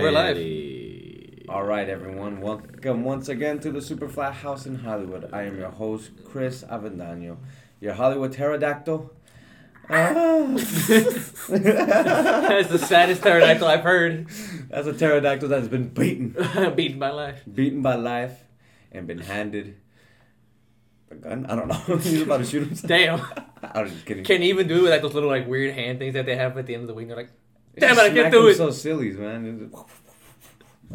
We're live. All right, everyone. Welcome once again to the Superfly House in Hollywood. I am your host, Chris Avendano, your Hollywood pterodactyl. Ah. That's the saddest pterodactyl I've heard. That's a pterodactyl that's been beaten, Beaten by life. beaten by life, and been handed a gun. I don't know. He's about to shoot himself. Damn. I'm just kidding. Can't even do it with like those little like weird hand things that they have at the end of the week. They're like, damn it, I can't do it. So sillies, man.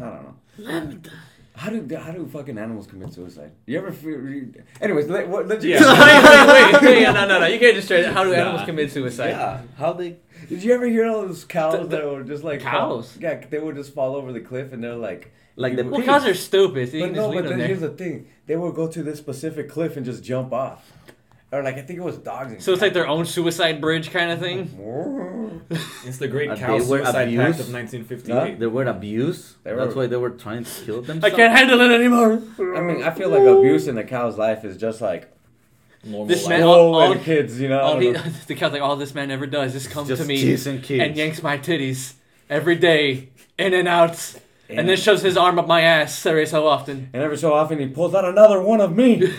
I don't know. How do how do fucking animals commit suicide? You ever feel? you- Anyways, let, what, let you. wait, wait, wait, yeah, no, no, no. You can't just straight. How do animals Nah. commit suicide? Yeah, how they? Did you ever hear all those cows The- the- that were just like Cows? Fall, yeah, they would just fall over the cliff and they're like. Like the Well, cows are stupid. So you But can no, just leave but them then here's the thing: they would go to this specific cliff and just jump off, or like I think it was dogs. And So it's like their own suicide bridge kind of thing. It's the Great Uh, Cow they were Suicide Pact of 1958. They were abused. They That's why they were trying to kill themselves. I can't handle it anymore. I mean, I feel like abuse in the cow's life is just like Normal This life. man- whoa, all- and kids, you know. All he, know. the cow's like, all this man ever does is come Just to me kissing kids. and yanks my titties every day, in and out, and then shoves his arm up my ass every so often. And every so often he pulls out another one of me.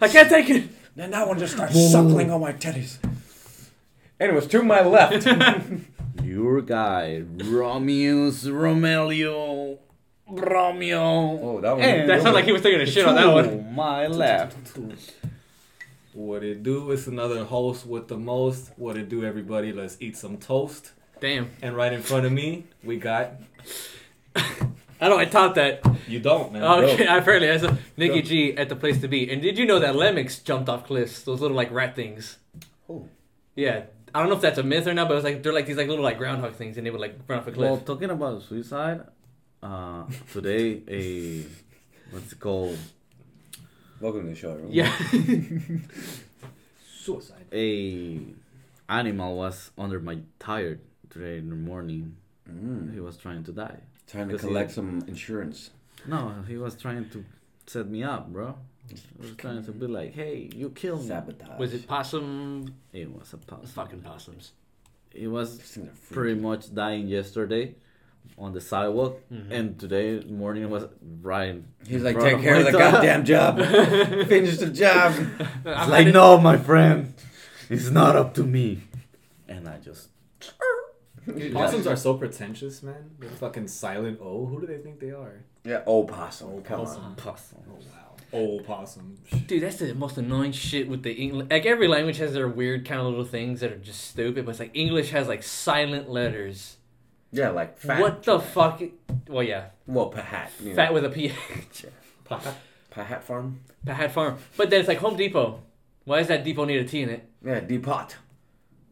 I can't take it. Then that one just starts suckling on my titties. Anyways, to my left. Your guy, Romeo's Romelio, Romeo. oh, that one. And- That sounded like he was taking a shit on that one. To one. my left. What it do? It's another host with the most. What it do, everybody? Let's eat some toast. Damn. And right in front of me, we got. I know I taught that. You don't, man. Okay, apparently that's a Nikki G at the place to be. And did you know that lemmings jumped off cliffs? Those little like rat things. Oh. Yeah. I don't know if that's a myth or not, but it was like they're like these like little like groundhog things, and they would like run off a cliff. Well, talking about suicide, uh, today a what's it called? Welcome to the show, everyone. yeah. Suicide. A animal was under my tire today in the morning. Mm. He was trying to die. Time to Because he- collect some insurance. No, he was trying to set me up, bro. He was trying to be like, "Hey, you killed me." Sabotage. was it possum? It was a possum. Fucking possums. He was These things are freaky. pretty much dying yesterday on the sidewalk, Mhm. and today morning was right. He's like, take care of the goddamn job. Finish the job. It's like, no, my friend, it's not up to me. And I just Possums are so pretentious, man. They're fucking silent O. Who do they think they are? Yeah, old possum. Old Come possum. on. possum. Oh wow. Old possum. Dude, that's the most annoying shit with the English. Like every language has their weird kind of little things that are just stupid. But it's like English has like silent letters. Yeah, like fat. What the fuck? Well, yeah, Well, Pahat. You know. fat with a p. Pahat farm. Pat Farm. But then it's like Home Depot. Why does that depot need a T in it? Yeah, Depot.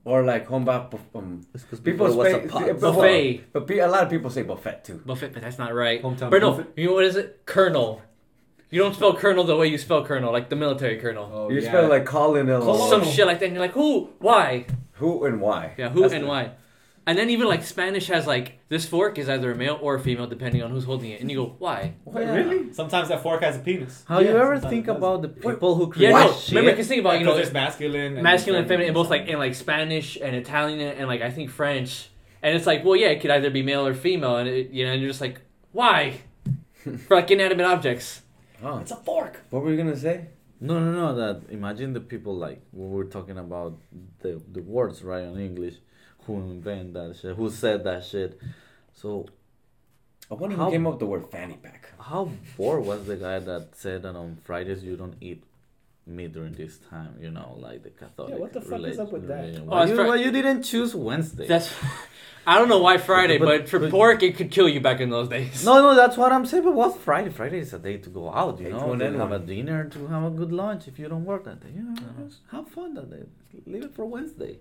Or like home bar. Um, It's because people before it was say a pot. yeah, Buffet. But pe- a lot of people say buffet too. Buffet, but that's not right. Hometown but no, buffet? you know what is it? Colonel. You don't spell colonel the way you spell colonel, like the military colonel. Oh, you yeah. spell like Colin and Colin. Some shit like that. And you're like, who? Why? who and why. Yeah, who That's and the- why? And then even like Spanish has like this fork is either a male or a female depending on who's holding it, and you go, why? What, Yeah. Really? Sometimes that fork has a penis. How Yeah, you ever think about the people who Yeah, create no. shit? Remember, because think about you know, there's masculine, and masculine and feminine, in both like in like Spanish and Italian and like I think French, and it's like, well, yeah, it could either be male or female, and it, you know, and you're just like, why? For like inanimate objects. Oh. It's a fork. What were you gonna say? No, no, no. That imagine the people like when we're talking about the the words right in English, who invented that shit, who said that shit. So I wonder How- who came up with the word fanny pack. how bored was the guy that said that on Fridays you don't eat meat during this time? You know, like the Catholic. Yeah, what the fuck is up with that? religion. Oh, Why, it's you, Fri- why you didn't choose Wednesday? That's. I don't know why Friday, But- but, for but- pork it could kill you back in those days. No, no, that's what I'm saying. But what's Friday? Friday is a day to go out, you Day know, an to have a dinner, to have a good lunch. If you don't work that day, you know, just have fun that day. Leave it for Wednesday,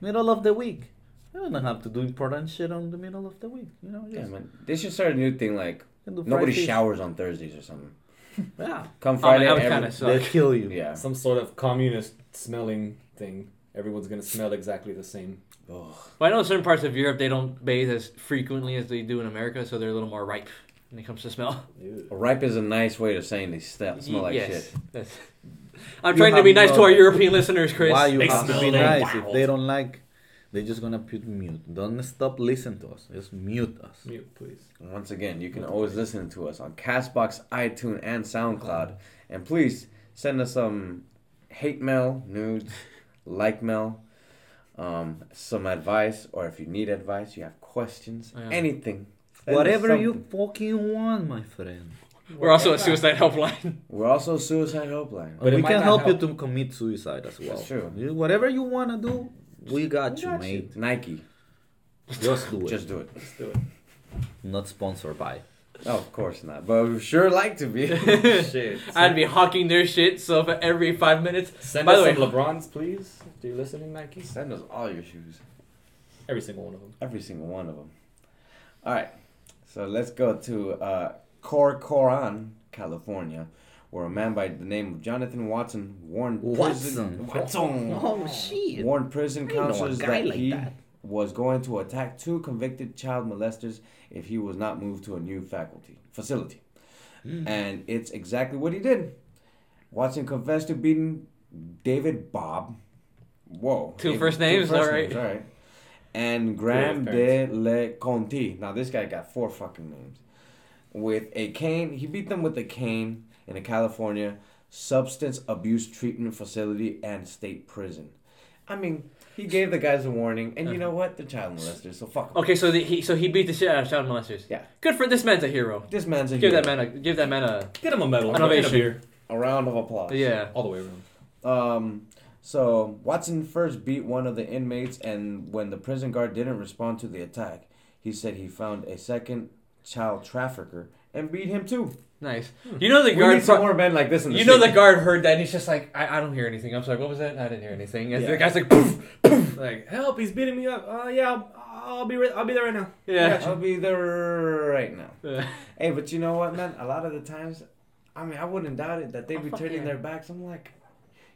middle of the week. You don't have to do important shit on the middle of the week. You know, Yeah, man. They should start a new thing like nobody fried showers on Thursdays or something. Yeah, Come Oh, Friday, that would every- kinda they kill you. yeah. Some sort of communist smelling thing. Everyone's gonna smell exactly the same. Ugh. Well, I know in certain parts of Europe they don't bathe as frequently as they do in America, so they're a little more ripe when it comes to smell. Ripe is a nice way of saying they step, smell like yes. shit. That's- I'm You trying to be have nice to our European listeners, Chris. Why you They have to be like nice if they don't like They're just gonna put mute. Don't stop listening to us. Just mute us. Mute, please. Once again, you can always listen to us on Castbox, iTunes, and SoundCloud. And please send us some hate mail, nudes, like mail, um, some advice, or if you need advice, you have questions, Yeah. anything. Send Whatever you fucking want, my friend. We're also a suicide helpline. We're also a suicide helpline. But we can help, help. you to commit suicide as well. That's true. Whatever you wanna do, we got We you, got mate. Nike, Just do it. just do it. Let's do it. Not sponsored by. Oh, of course not, but we sure like to be. Shit. I'd be hawking their shit. So for every five minutes, Send By us the some way- LeBrons, please. Do you listening, Nike? Send us all your shoes, Every single one of them. every single one of them. All right, so let's go to uh, Corcoran, California, where a man by the name of Jonathan Watson warned prison Watson. Watson Oh shit. warned prison I know a counselors that like he that. was going to attack two convicted child molesters if he was not moved to a new faculty facility. Hmm. And it's exactly what he did. Watson confessed to beating David Bob. Whoa. Two David- first names, all right. all right. And Graham de. Le Conti. Now this guy got four fucking names. With a cane, he beat them with a cane in a California substance abuse treatment facility and state prison. I mean, he gave the guys a warning, and you know what? They're child molesters, so fuck 'em. okay, so the, he so he beat the shit out of child molesters. Yeah. Good for this man's a hero. This man's a Give hero. that man a give that man a Get him a medal. An Get him a a round of applause. yeah. All the way around. Um, so Watson first beat one of the inmates, and when the prison guard didn't respond to the attack, he said he found a second child trafficker and beat him too. Nice. You know the guard. We guard. need some more men like this in the you know the guard heard that and he's just like, I, I don't hear anything. I'm sorry, what was that? I didn't hear anything. And Yeah. the guy's like, poof. poof, Like, help! He's beating me up. Uh, yeah, I'll, I'll be. Right, I'll be there right now. Yeah. I'll be there right now. Hey, but you know what, man? A lot of the times, I mean, I wouldn't doubt it that they'd Oh, be fuck turning yeah. their backs. I'm like,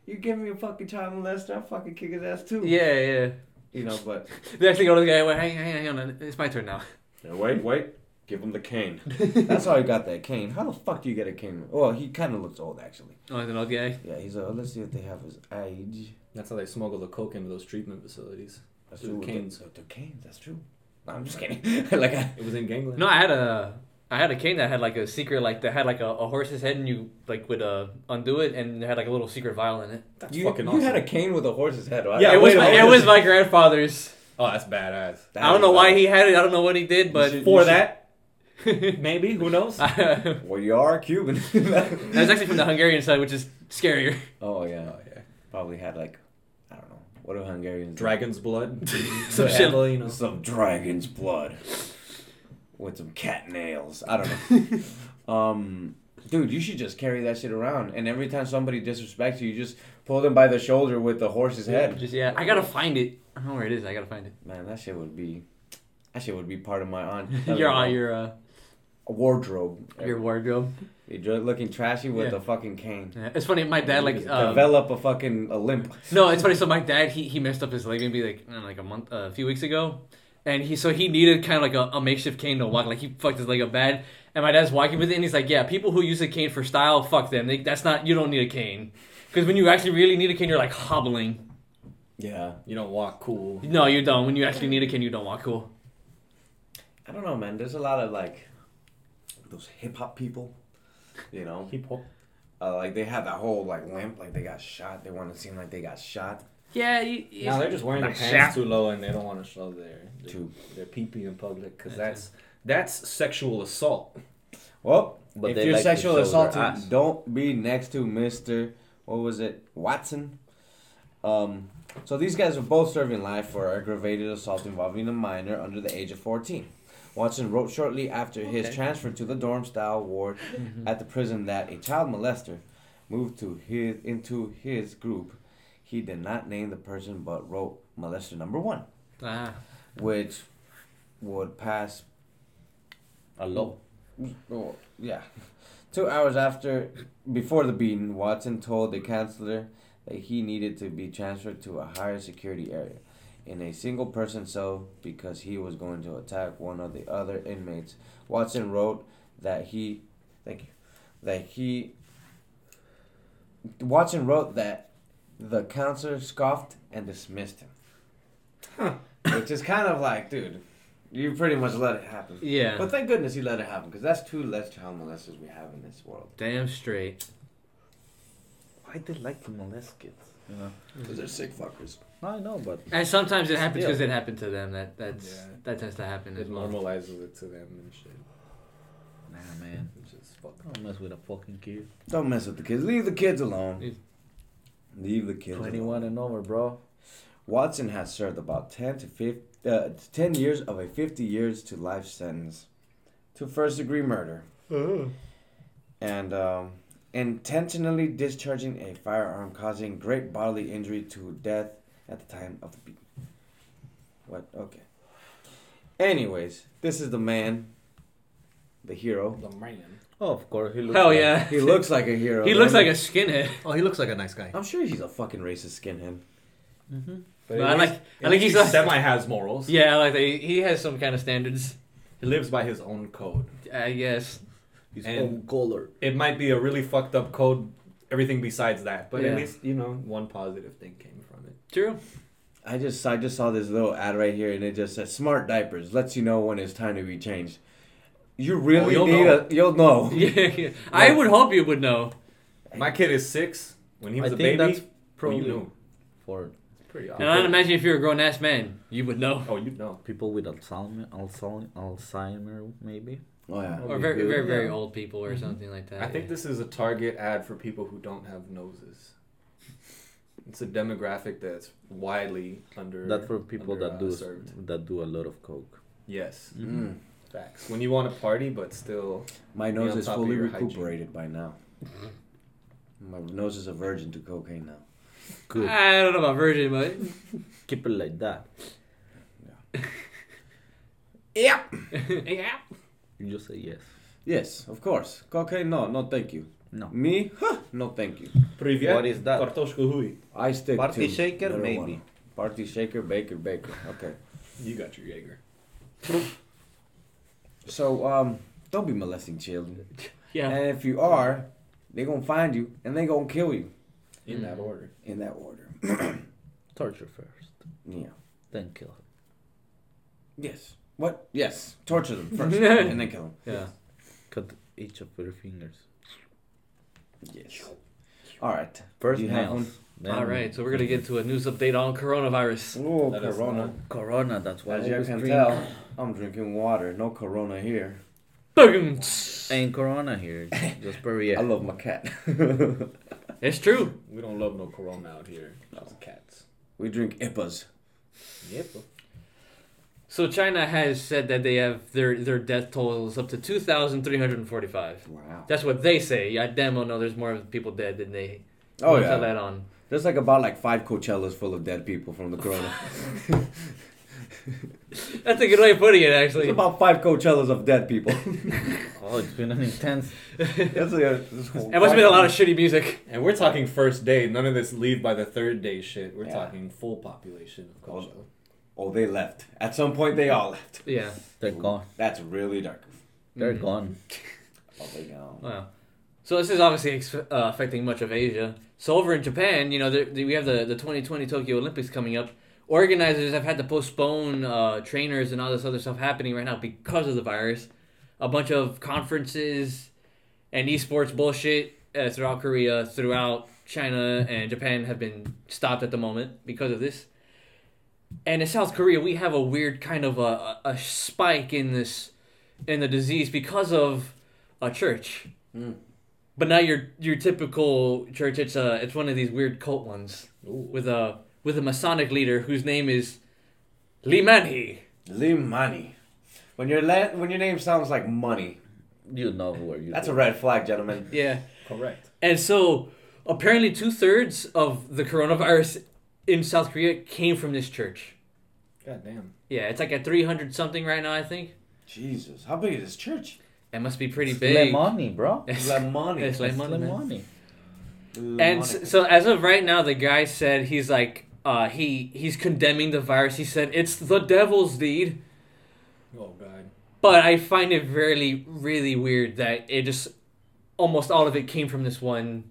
you give me a fucking child molester, I'll fucking kick his ass too. yeah, yeah. You know, but They actually go to the guy. Wait, hang, hang, hang on. It's my turn now. wait, wait. Give him the cane. That's how he got that cane. How the fuck do you get a cane? Well, he kind of looks old, actually. Oh, the old guy. Yeah, he's a. Let's see if they have his age. That's how they smuggle the coke into those treatment facilities. That's Through true. canes. The, the canes. That's true. No, I'm just kidding. like I, It was in gangland. No, I had a. I had a cane that had like a secret, like that had like a, a horse's head, and you like would uh undo it, and it had like a little secret vial in it. That's you, fucking you awesome. had a cane with a horse's head. right? Yeah, it was my, it was my grandfather's. Oh, that's badass. I don't know why he had it. I don't know what he did, but should- For should- that, maybe who knows? Well, you are Cuban. was actually from the Hungarian side, which is scarier. oh yeah. Oh yeah. Probably had like, I don't know. What do Hungarians? do? Dragon's blood. Some To shit. handle, you know. Some dragon's blood with some cat nails. I don't know. um, dude, you should just carry that shit around, and every time somebody disrespects you, you just pull them by the shoulder with the horse's head. Just yeah, I gotta find it. I don't know where it is. I gotta find it. Man, that shit would be. That shit would be part of my aunt. your uh, your uh, wardrobe. your wardrobe. You're looking trashy with Yeah. a fucking cane. Yeah. It's funny. My dad like um, Develop a fucking a limp. No, it's funny. So my dad, he, he messed up his leg maybe like uh, like a month, uh, a few weeks ago, and he so he needed kind of like a, a makeshift cane to walk. Like he fucked his leg up bad, and my dad's walking with it, and he's like, "Yeah, people who use a cane for style, fuck them. They, that's not you don't need a cane, because when you actually really need a cane, you're like hobbling. Yeah. You don't walk cool. No, you don't. When you actually need a cane, you don't walk cool. I don't know, man. There's a lot of like those hip hop people. You know, Hip hop. uh, like they have that whole like limp, like they got shot. They want to seem like they got shot. Yeah, you, you- No, they're just wearing their pants Shaq. too low and they don't want to show their their, Too. their pee pee in public because That's that's that's sexual assault. Well, But if they you're like sexual show their assaulted, don't be next to Mister. What was it, Watson? Um. So these guys are both serving life for aggravated assault involving a minor under the age of 14. Watson wrote shortly after his transfer to the dorm style ward at the prison that a child molester moved to his into his group. He did not name the person but wrote molester number 1, ah, which would pass A law. Oh, yeah. Two hours after, before the beating, Watson told the counselor that he needed to be transferred to a higher security area in a single person cell because he was going to attack one of the other inmates. Watson wrote that he, thank you, that he, Watson wrote that the counselor scoffed and dismissed him. which is kind of like, dude, you pretty much let it happen. Yeah. But thank goodness he let it happen because that's two less child molesters we have in this world. Damn straight. Why they like to molest kids? You know. Because they're sick fuckers. I know, but And sometimes it happens because it happened to them. That that's Yeah. that tends to happen as It well. normalizes it to them and shit. nah, man. Which is fucked. Don't mess with a fucking kid. Don't mess with the kids. Leave the kids alone. Yes. Leave the kids Twenty-one alone. and over, bro. Watson has served about 10 to 50, uh, 10 years of a 50 years to life sentence to first degree murder and um, intentionally discharging a firearm causing great bodily injury to death at the time of the beat. What? Okay. Anyways, this is the man, the hero. The man. Oh, of course he looks. Hell like- yeah. He looks like a hero. He looks like doesn't a skinhead. Oh, he looks like a nice guy. I'm sure he's a fucking racist skinhead. Mm-hmm. But No, at I like- I at like he's he semi has morals. Yeah, I like they, he has some kind of standards. He lives by his own code. I guess. His And- own color. It might be a really fucked up code, everything besides that, but Yeah. at least you know one positive thing came from it. True. I just I just saw this little ad right here, and it just says "Smart diapers lets you know when it's time to be changed." You oh, really Oh, you'll need know. a you'll know. Yeah, yeah. I would hope you would know. My kid is six. When he was I a think baby, that's well, probably you knew. for It's pretty And I'd obvious. imagine if you're a grown ass man, you would know. Oh, you know. people with Alzheimer, Alzheimer, Alzheimer maybe. Oh yeah. Or very, good, very, very yeah. old people or mm-hmm. something like that. I think yeah. this is a target ad for people who don't have noses. It's a demographic that's widely under. That's for people under, that uh, do served. that do a lot of coke. Yes, Mm. facts. When you want to party, but still, My nose is fully your hygiene. recuperated by now. My nose is a virgin to cocaine now. Good. I don't know about virgin, but Keep it like that. Yeah. yeah. You just say yes. Yes, of course. Cocaine, no, no, thank you. No. Me, huh, no, thank you. Привет. What is that? Картошка hui. I stick Party to shaker, marijuana. maybe. Party shaker, baker, baker. Okay. You got your Jaeger. So um, don't be molesting children. Yeah. And if you are, they gonna find you and they gonna kill you In that Mm. order. in that order. Torture first, Yeah. then kill her. Yes. What? Yes. Torture them first and then kill them. Yeah. Cut each of her fingers. Yes. All right. First You have nails. then All right, so we're gonna get to a news update on coronavirus. Oh, Let us Corona. know. Corona. That's why As I you always can drink. tell, I'm drinking water. No Corona here. Boom. Ain't Corona here. Just I love my cat. It's true. We don't love no corona out here. Just cats. we drink IPAs. Yep. So China has said that they have their their death totals up to two thousand three hundred and forty five. Wow. That's what they say. I damn well know there's more people dead than they. Oh want to yeah. Tell that on. There's like about like five Coachellas full of dead people from the Corona. That's a good way of putting it, There's actually. about five Coachellas of dead people. Oh, it's been an intense. That's a, this whole It must have been a lot of shitty music. And we're talking first day. None of this leave by the third day shit. We're Yeah. talking full population of Coachella. Oh, they left. At some point, they all left. Yeah. They're gone. That's really dark. They're gone. Oh, they gone. Wow. So this is obviously ex- uh, affecting much of Asia. So over in Japan, you know, there, we have the, the 2020 Tokyo Olympics coming up. Organizers have had to postpone uh, trainers and all this other stuff happening right now because of the virus. A bunch of conferences and esports bullshit uh, throughout Korea, throughout China and Japan have been stopped at the moment because of this. And in South Korea, we have a weird kind of a, a spike in this in the disease because of a church. Mm. But not your your typical church. It's a it's one of these weird cult ones Ooh. with a with a Masonic leader whose name is Lee Manhee. Limani. When your la- when your name sounds like money, You know where you. Are. That's a red flag, gentlemen. Yeah, Correct. and so apparently two thirds of the coronavirus in South Korea came from this church. God damn. Yeah, it's like at three hundred something right now. I think Jesus, how big is this church? it must be pretty big. Lemony, bro. It's- Lemani. it's like It's money, man. Lemony. And s- so as of right now, the guy said he's like uh, he he's condemning the virus. He said it's the devil's deed. Oh God. But I find it really really weird that it just almost all of it came from this one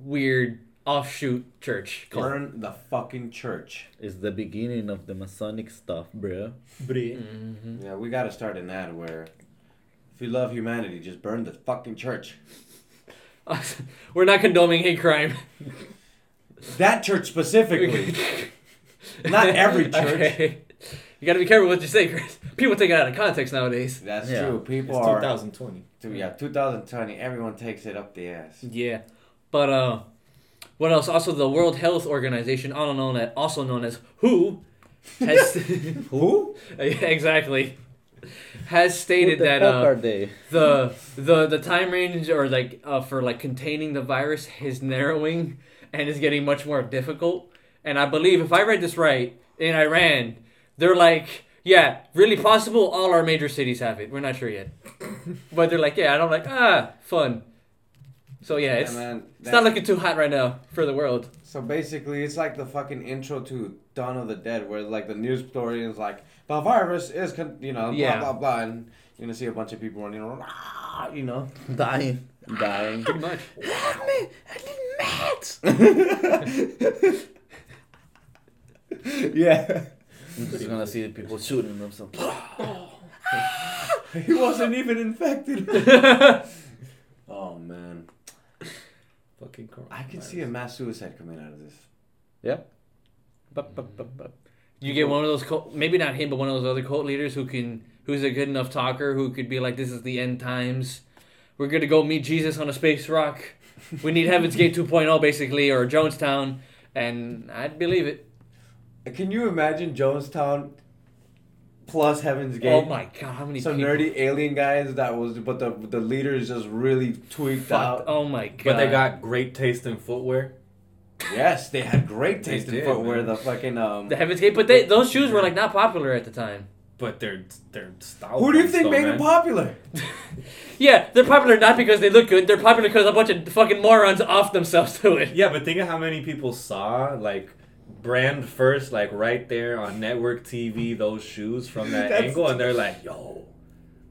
weird offshoot church. cult. Burn the fucking church. It's the beginning of the Masonic stuff, bro. Mhm. Yeah, we gotta start an ad where if you love humanity, just burn the fucking church. We're not condoning hate crime. That church specifically. Not every church. Okay. You gotta be careful what you say, Chris. People take it out of context nowadays. That's Yeah. true. It's People are. 2020. Yeah, 2020. Everyone takes it up the ass. Yeah, but uh, what else? Also, the World Health Organization, also known as also known as WHO, has Who? Exactly has stated that uh, the the the time range or like uh, for like containing the virus is narrowing and is getting much more difficult. And I believe if I read this right, in Iran, they're like, yeah, really possible. All our major cities have it. We're not sure yet, but they're like, yeah, and I'm like, ah, fun. So yeah, it's man. it's not looking too hot right now for the world. So basically, it's like the fucking intro to Dawn of the Dead, where like the news story is like the virus is, con- you know, Yeah. blah blah blah, and you're gonna see a bunch of people running around, "Ah," you know, Dying. dying. Pretty much. yeah, You're gonna see the people shooting themselves. he wasn't even infected. oh man, Fucking corona. I can see a mass suicide coming out of this. Yeah. Bup, bup, bup, bup. Mm. You get one of those cult, maybe not him, but one of those other cult leaders who can, who's a good enough talker, who could be like, "This is the end times. We're gonna go meet Jesus on a space rock. We need Heaven's Gate 2.0, basically, or Jonestown." And I'd believe it. Can you imagine Jonestown plus Heaven's Gate? Oh my god, how many Some people? nerdy alien guys that was, but the the leader is just really tweaked Fucked. out. Oh my god. But they got great taste in footwear. Yes, they had great They taste in did, footwear. man. The fucking um. the Heaven's Gate, but they those shoes were like not popular at the time. But they're they're style. Who do you think though, made man. them popular? Yeah, they're popular not because they look good. They're popular because a bunch of fucking morons off themselves to it. Yeah, but think of how many people saw like brand first, like right there on network TV, those shoes from that angle, and they're like, "Yo,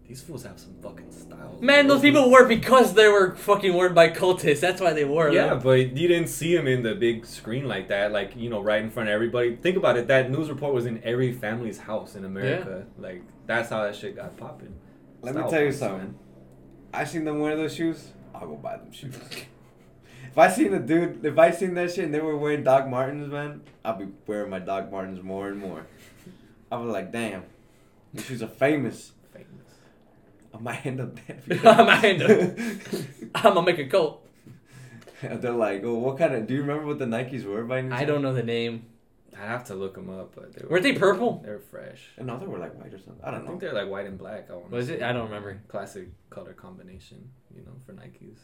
these fools have some fucking style." Man, those people wore because they were fucking worn by cultists. That's why they wore Yeah, them. but you didn't see them in the big screen like that, like you know, right in front of everybody. Think about it. That news report was in every family's house in America. Like that's how that shit got popping. Let me tell you points, something. man. I seen them wear those shoes. I'll go buy them shoes. if I seen a dude, if I seen that shit and they were wearing Doc Martens, man, I'll be wearing my Doc Martens more and more. I was like, damn, these shoes are famous. Famous. I might end up dead. I might end up- I'm gonna make a cult. And they're like, oh, what kind of? Do you remember what the Nikes were by any I don't know the name. I have to look them up, but they were, Weren't they purple? They're fresh. No, they were like white or something. I I don't think know. I think they're like white and black. I Was it? I don't remember. Classic color combination, you know, for Nikes.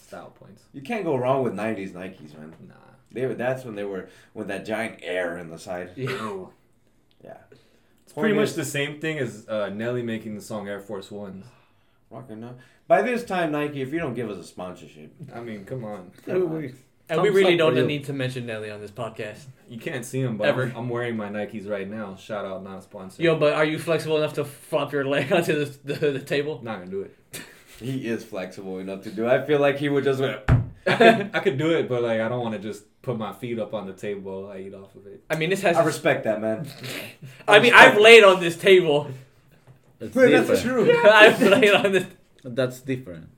Style points. You can't go wrong with '90s Nikes, man. Nah. They were. That's when they were with that giant air in the side. Yeah. Yeah. It's pretty much the same thing as uh, Nelly making the song Air Force Ones. Rocking up. By this time, Nike, if you don't give us a sponsorship, I mean, come on. And we really don't for need to mention Nelly on this podcast. You can't see him, but Ever. I'm, I'm wearing my Nikes right now. Shout out, not a sponsor. Yo, but are you flexible enough to flop your leg onto the, the, the table? Not gonna do it. he is flexible enough to do. it. I feel like he would just. Went, I could, I could do it, but like I don't want to just put my feet up on the table I eat off of it. I mean, this has. I respect that, man. I mean, I've laid on this table. It's Wait, different. that's true. I've laid on this. That's different.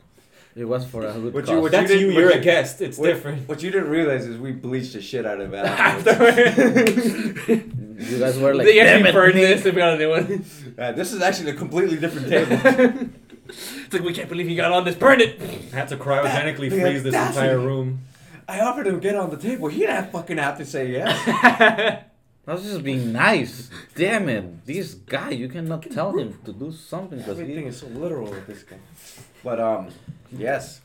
It was for a good What cause. you- what That's didn't- you. what You're a guest. It's What- different. What you didn't realize is we bleached the shit out of it. After. you guys were like, they damn actually it, burned this if we got a new one. Uh, this is actually a completely different table. It's like, we can't believe he got on this. Burn it! I had to cryogenically That- freeze this that's- entire room. I offered him to get on the table. He didn't fucking have to say yes. I was just being nice. Damn it. This guy, you cannot tell him to do something because Everything he. is so literal with this guy. But um, yes,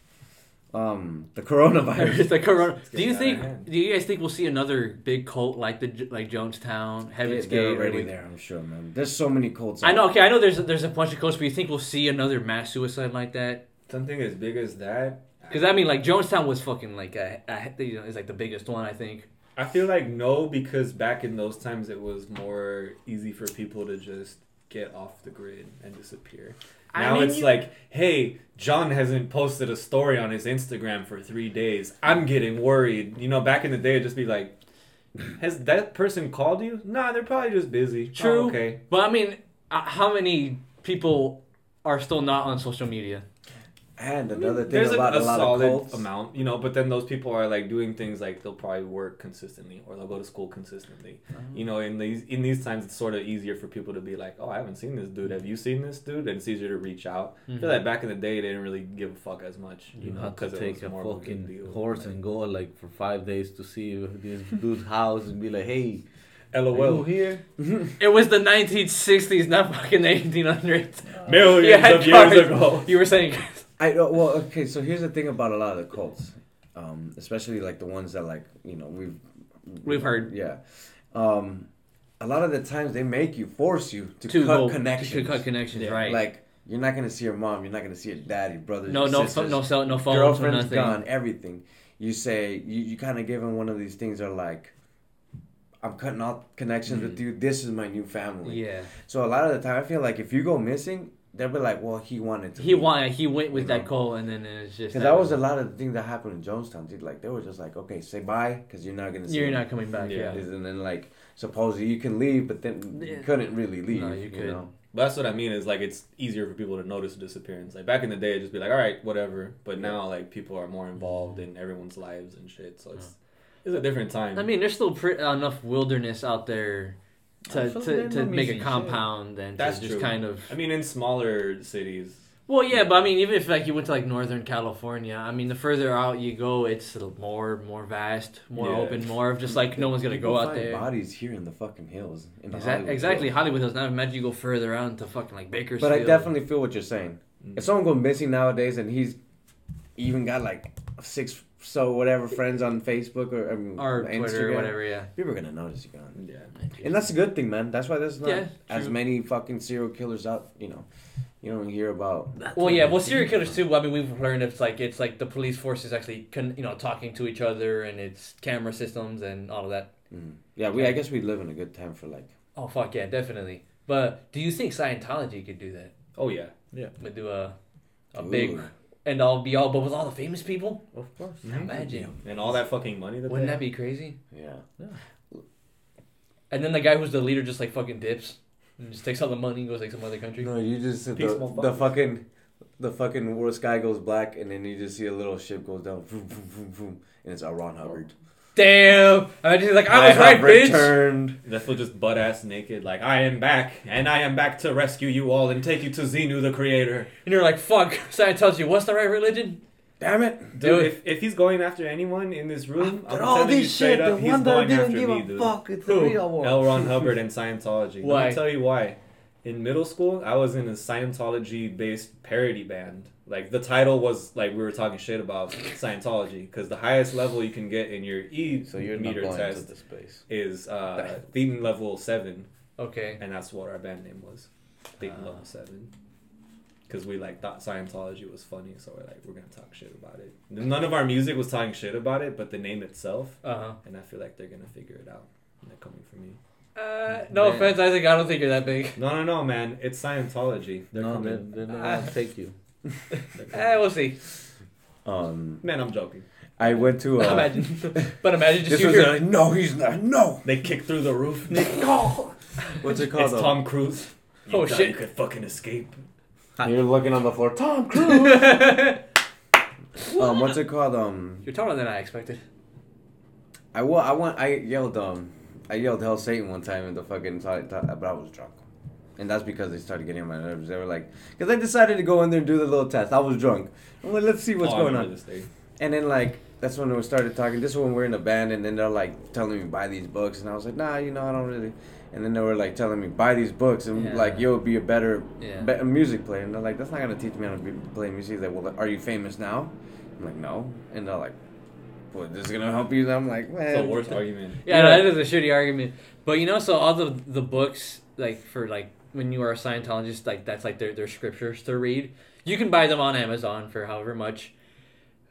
um, the coronavirus. the corona. Do you getting out of think? Do you guys think we'll see another big cult like the like Jonestown, Heaven's They're Gate? already there, I'm sure, man. There's so many cults. I know. Okay, I know. There's there's a bunch of cults, but you think we'll see another mass suicide like that? Something as big as that. Because I mean, like Jonestown was fucking like a, a you know, is like the biggest one I think. I feel like no, because back in those times it was more easy for people to just get off the grid and disappear. I Now mean, it's you- like, hey, John hasn't posted a story on his Instagram for three days. I'm getting worried. You know, back in the day, it'd just be like, has that person called you? Nah, they're probably just busy. True. Oh, okay. But I mean, uh, how many people are still not on social media? And another thing There's a, about a a, lot solid of cults. amount, you know, but then those people are like doing things like they'll probably work consistently or they'll go to school consistently. Uh-huh. You know, in these in these times, it's sort of easier for people to be like, "Oh, I haven't seen this dude. Have you seen this dude?" And it's easier to reach out. I feel mm-hmm. like back in the day, they didn't really give a fuck as much, you, You know, have to because it take was a more of a fucking deal. horse and go like for five days to see this dude's house and be like, "Hey, are you LOL. here?" It was the 1960s, not fucking the 1800s. Uh, Millions You had of years ago. You were saying, I uh, well, okay. So here's the thing about a lot of the cults, um, especially like the ones that like you know we've We've heard. Yeah, um, a lot of the times they make you force you to, to cut go connections. To cut connections, Yeah. right? Like you're not gonna see your mom. You're not gonna see your dad, your brothers. no, your no, sisters. phone, no cell, no phone, no girlfriend's nothing. gone. Everything. You say you, you kind of give them one of these things. Are like, I'm cutting off connections with you. This is my new family. Yeah, So a lot of the time, I feel like if you go missing, they'll be like, well, he wanted to. he went, he went with You that know. call, and then it's just Because that was a lot of the things that happened in Jonestown. Dude. Like they were just like, okay, say bye, because you're not gonna. See You're him. not coming back. Yeah. Yeah, And then like supposedly you can leave, but then you couldn't really leave. No, you you, could. know. But that's what I mean is like it's easier for people to notice a disappearance. Like back in the day, it'd just be like, all right, whatever. But now like people are more involved in everyone's lives and shit. So it's it's a different time. I mean, there's still pre- enough wilderness out there I to to, to make a missing compound and That's to just true. kind of. I mean, in smaller cities, Well, yeah, but I mean, even if like you went to like Northern California, I mean, the further out you go, it's more more vast, more Yeah. open, more of just like no one's gonna People go out find there. Bodies here in the fucking hills. In the Exac- Hollywood exactly, Hills. Hollywood Hills. Now imagine you go further out into fucking like Bakersfield. But I definitely feel what you're saying. Mm. If someone goes missing nowadays and he's even got like six so whatever friends on Facebook or, um, or Instagram, Twitter, or whatever. Yeah. people are gonna notice you're gone. yeah. And that's a good thing, man. That's why there's not Yeah, as many fucking serial killers out. You know, you don't hear about. Well, yeah. Well, serial killers too. I mean, we've learned it's like it's like the police force is actually con- you know talking to each other and it's camera systems and all of that. Mm. Yeah, we. I guess we live in a good time for like. Oh fuck yeah, definitely. But do you think Scientology could do that? Oh yeah. Yeah. Would do a a big Ooh. And all be all, but with all the famous people. Of course. Imagine. And all that fucking money that Wouldn't they that be crazy? Yeah. And then the guy who's the leader just like fucking dips and just takes all the money and goes like some other country. No, you just the, the fucking the fucking world sky goes black, and then you just see a little ship goes down, vroom, vroom, vroom, vroom, and it's L. Ron Hubbard. Damn! I just like I was right, have bitch. returned. That fool just butt ass naked, like I am back, and I am back to rescue you all and take you to Xenu, the creator. And you're like, fuck. Scientology, what's the right religion? Damn it! Dude, Dude. if, if he's going after anyone in this room, I'm After all telling you this straight shit, up, the he's one that going didn't after give me, a dude. fuck, it's Who? the real one. L. Ron Hubbard and Scientology. Why? Let me tell you why. In middle school, I was in a Scientology-based parody band. Like the title was like we were talking shit about Scientology because the highest level you can get in your E So you're not meter going test to the space. is uh, Thetan level seven, Okay. and that's what our band name was, Thetan Ah. level seven. Because we like thought Scientology was funny, so we're like we're gonna talk shit about it. None of our music was talking shit about it, but the name itself, Uh huh. and I feel like they're gonna figure it out. And they're coming for me. Uh, no Man. offense, Isaac. I don't think you're that big. No, no, no, man. It's Scientology. They're no, they're, they're not Ah. gonna take you. They're. Eh, we'll see. Um, Man, I'm joking. I went to. Uh, imagine, but imagine just This you was hear. a, no, he's not. No. They kick through the roof. Nick. What's it it's called? though? Tom Cruise. You Oh, shit. You could fucking escape. You're looking on the floor. Tom Cruise. um, what's it called? Um, You're taller than I expected. I wa- I want. I yelled. Um, I yelled "Hell Satan" one time in the fucking. But I was drunk, and that's because they started getting on my nerves. They were like, because I decided to go in there and do the little test. I was drunk. I'm like, let's see what's Oh, going on. And then like that's when we started talking. This is when we're in a band, and then they're like telling me buy these books, and I was like, nah, you know, I don't really. And then they were like telling me buy these books, and Yeah. like you'll be a better, Yeah. better music player. And they're like, that's not gonna teach me how to be, play music. He's like, well, are you famous now? I'm like, no. And they're like, well, this is gonna help you. And I'm like, man. It's the worst argument. Yeah, Yeah. no, that is a shitty argument. But you know, so all the the books like for like when you are a Scientologist, like that's like their their scriptures to read. You can buy them on Amazon for however much.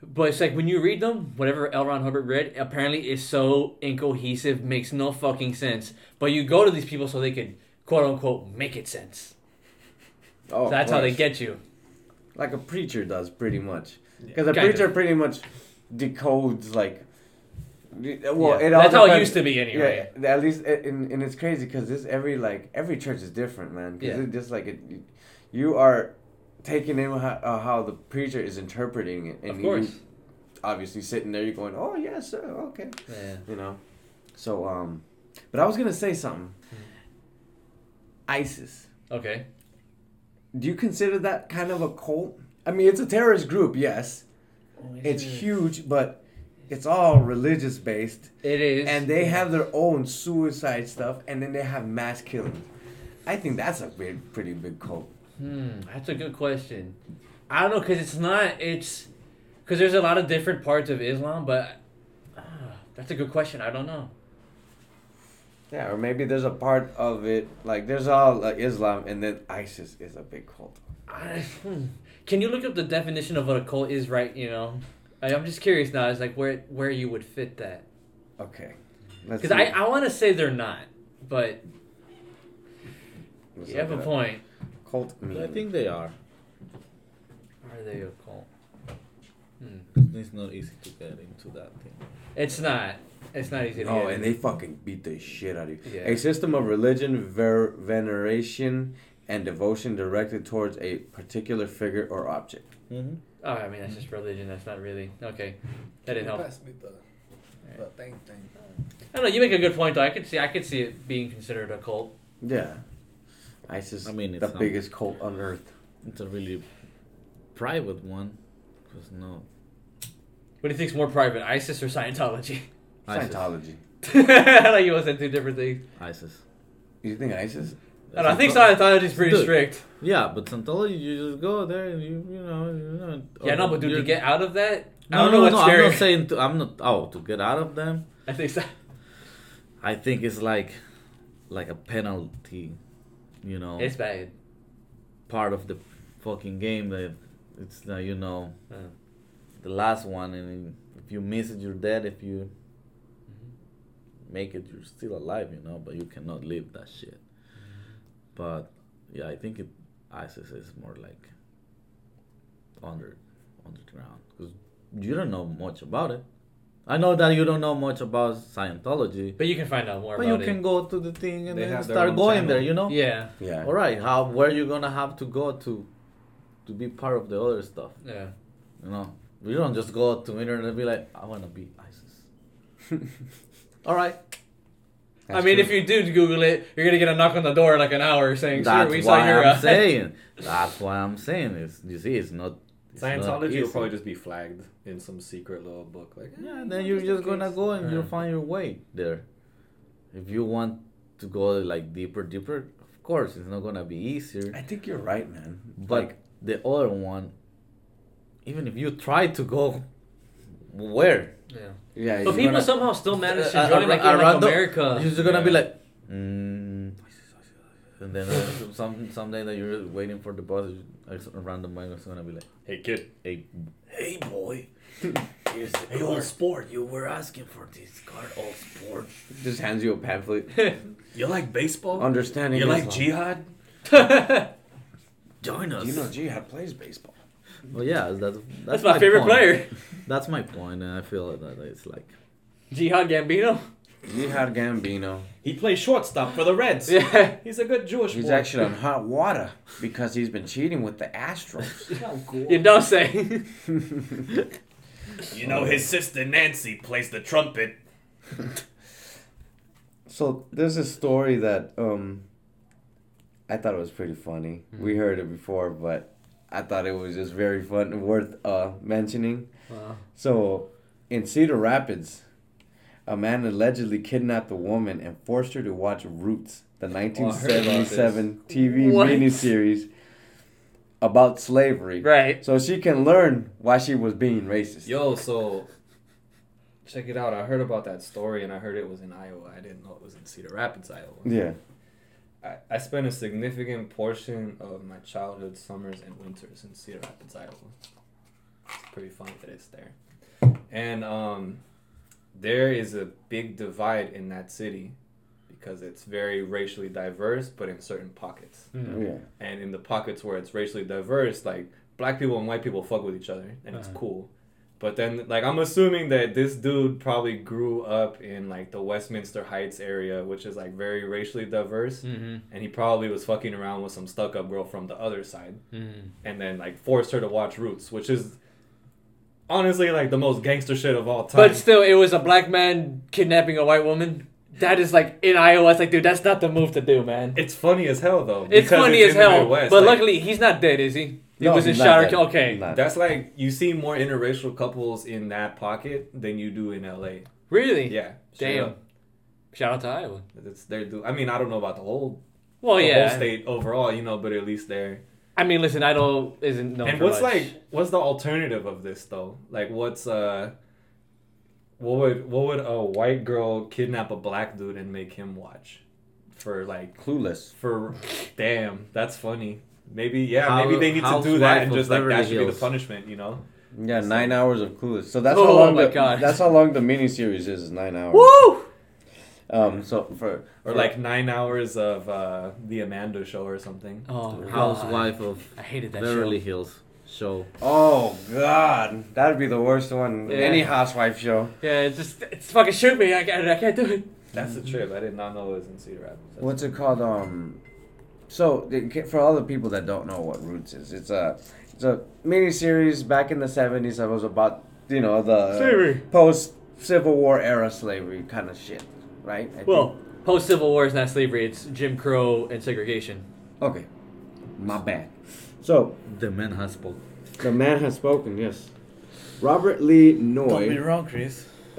But it's like when you read them, whatever L. Ron Hubbard read, apparently is so incohesive, makes no fucking sense. But you go to these people so they could quote unquote make it sense. Oh, So that's how they get you. like a preacher does, pretty much. Because a preacher of. pretty much decodes like. Well, Yeah. it all That's how it used to be anyway. Yeah, at least, and, and it's crazy because this every like every church is different, man. Because Yeah. it just like it, you are taking in how, uh, how the preacher is interpreting it, and Of you course. obviously sitting there, you're going, "Oh yes, sir, okay," Yeah. you know. So um, but I was gonna say something. Hmm. ISIS. Okay. Do you consider that kind of a cult? I mean, it's a terrorist group, yes. It's huge, but it's all religious based. It is. and they have their own suicide stuff, and then they have mass killings. I think that's a big, pretty big cult. Hmm, that's a good question. I don't know because it's not. It's because there's a lot of different parts of Islam, but uh, that's a good question. I don't know. Yeah, or maybe there's a part of it like there's all like Islam, and then ISIS is a big cult. Can you look up the definition of what a cult is? Right, you know. I, I'm just curious now. It's like where where you would fit that Okay, because. I I want to say they're not, but Let's you have a up. point. Cult. I think they are. Are they a cult? Hmm. It's not easy to get into that thing. It's not. It's not easy to Oh, get. and they fucking beat the shit out of you. Yeah. A system of religion, ver- veneration, and devotion directed towards a particular figure or object. Mm-hmm. Oh, I mean that's just religion. That's not really okay. That didn't help. Pass me the, the thing, thing. I don't know. You make a good point though. I could see. I could see it being considered a cult. Yeah. ISIS, I mean, the it's not- biggest cult on earth. It's a really private one. Cause no What do you think's more private, ISIS or Scientology? ISIS. Scientology. I thought you said two different things. ISIS. You think ISIS? I, don't I think Scientology's pretty Dude. strict. Yeah, but Scientology, you just go there and you you know you know. Yeah, no, but dude, to you're- get out of that, No, I don't no, know what's no, scary. I'm not saying to, I'm not. Oh, to get out of them, I think so. I think it's like, like a penalty, you know, It's bad. part of the fucking game that it's like you know, Uh, the last one, and if you miss it, you're dead. If you make it, you're still alive, you know, but you cannot live that shit. But yeah, I think it ISIS is more like under underground because you don't know much about it. I know that you don't know much about Scientology, but you can find out more but you it. can go to the thing and They then start going channel. there. You know. Yeah, Yeah. All right. How where you gonna have to go to to be part of the other stuff? yeah. You know, we don't just go to internet and be like, I want to be ISIS. All right. I mean, if you do Google it, you're gonna get a knock on the door in like an hour saying, "Sir, That's we why saw your." I'm uh, saying. That's why I'm saying. It's you see, it's not. It's Scientology easy. will probably just be flagged in some secret little book, like Yeah, eh, then you're in just gonna case. go and you'll find your way there. If you want to go like deeper, deeper, of course, it's not gonna be easier. I think you're right, man. But Like, the other one, even if you try to go, where? Yeah. Yeah. But you're people gonna- somehow still manage to join uh, like, in, like America. You're just gonna be like, mm, and then uh, some someday that you're waiting for the bus, a random man is gonna be like, Hey kid, hey, hey boy, here's the Hey, card. old sport. You were asking for this card, old sport. Just hands you a pamphlet. you like baseball? Understanding. you like Islam. jihad? Join us. You know, Jihad plays baseball. Well, yeah, that's That's that's, my, favorite point. player, That's my point, and I feel that it's like, Jihad Gambino. Jihad Gambino. He plays shortstop for the Reds. Yeah. He's a good Jewish He's boy. actually on hot water because he's been cheating with the Astros. You don't say. You know his sister Nancy plays the trumpet. So there's a story that um I thought it was pretty funny. We heard it before, but I thought it was just very fun and worth uh mentioning. Wow. So in Cedar Rapids, a man allegedly kidnapped a woman and forced her to watch Roots, the 1977 TV What? miniseries about slavery. Right. So she can learn why she was being racist. Yo, so check it out. I heard about that story and I heard it was in Iowa. I didn't know it was in Cedar Rapids, Iowa. Yeah. I, I spent a significant portion of my childhood summers and winters in Cedar Rapids, Iowa. It's pretty funny that it's there. And um, there is a big divide in that city because it's very racially diverse, but in certain pockets. Mm. Yeah. And in the pockets where it's racially diverse, like black people and white people fuck with each other and it's Uh-huh. cool. But then, like, I'm assuming that this dude probably grew up in like the Westminster Heights area, which is like very racially diverse, Mm-hmm. and he probably was fucking around with some stuck-up girl from the other side, Mm-hmm. and then like forced her to watch Roots, which is honestly like the most gangster shit of all time. But still, it was a black man kidnapping a white woman. That is like in Iowa. It's like, dude, that's not the move to do, man. it's funny as hell though. It's funny it's as hell. Midwest, But like- luckily, he's not dead, is he? He No, was he's a not shot dead. Okay, Not- That's like you see more interracial couples in that pocket than you do in LA. really? Yeah. straight Damn. up. Shout out to Iowa. It's their do. I mean, I don't know about the whole, Well, the yeah. whole state overall, you know, but at least there. I mean, listen, Iowa isn't known and for what's much. like, what's the alternative of this though? Like, what's uh, what would what would a white girl kidnap a black dude and make him watch, for like Clueless. for, damn, that's funny. Maybe yeah, How- maybe they need to do Housewife that and of just like that Beverly should be the punishment, you know. Yeah, nine hours of Clueless. So that's Oh how long my the, God. That's how long the miniseries is. Is nine hours. Woo! Um. So for Or for- like nine hours of uh, the Amanda Show or something. Oh, God. Housewife of I hated that Beverly show. Hills show. Oh God, that'd be the worst one. Yeah. Any housewife show. Yeah, it's just it's fucking shoot me. I can't. I can't do it. That's the trip. I did not know it was in Cedar Rapids. That's- What's it called? Um. So for all the people that don't know what Roots is, it's a it's a miniseries back in the seventies. that was about you know the Slavery. post Civil War era slavery kind of shit, right? I Well, post Civil War is not slavery. It's Jim Crow and segregation. okay, my bad. So The man has spoken. the man has spoken. Yes, Robert Lee Don't be wrong, Chris.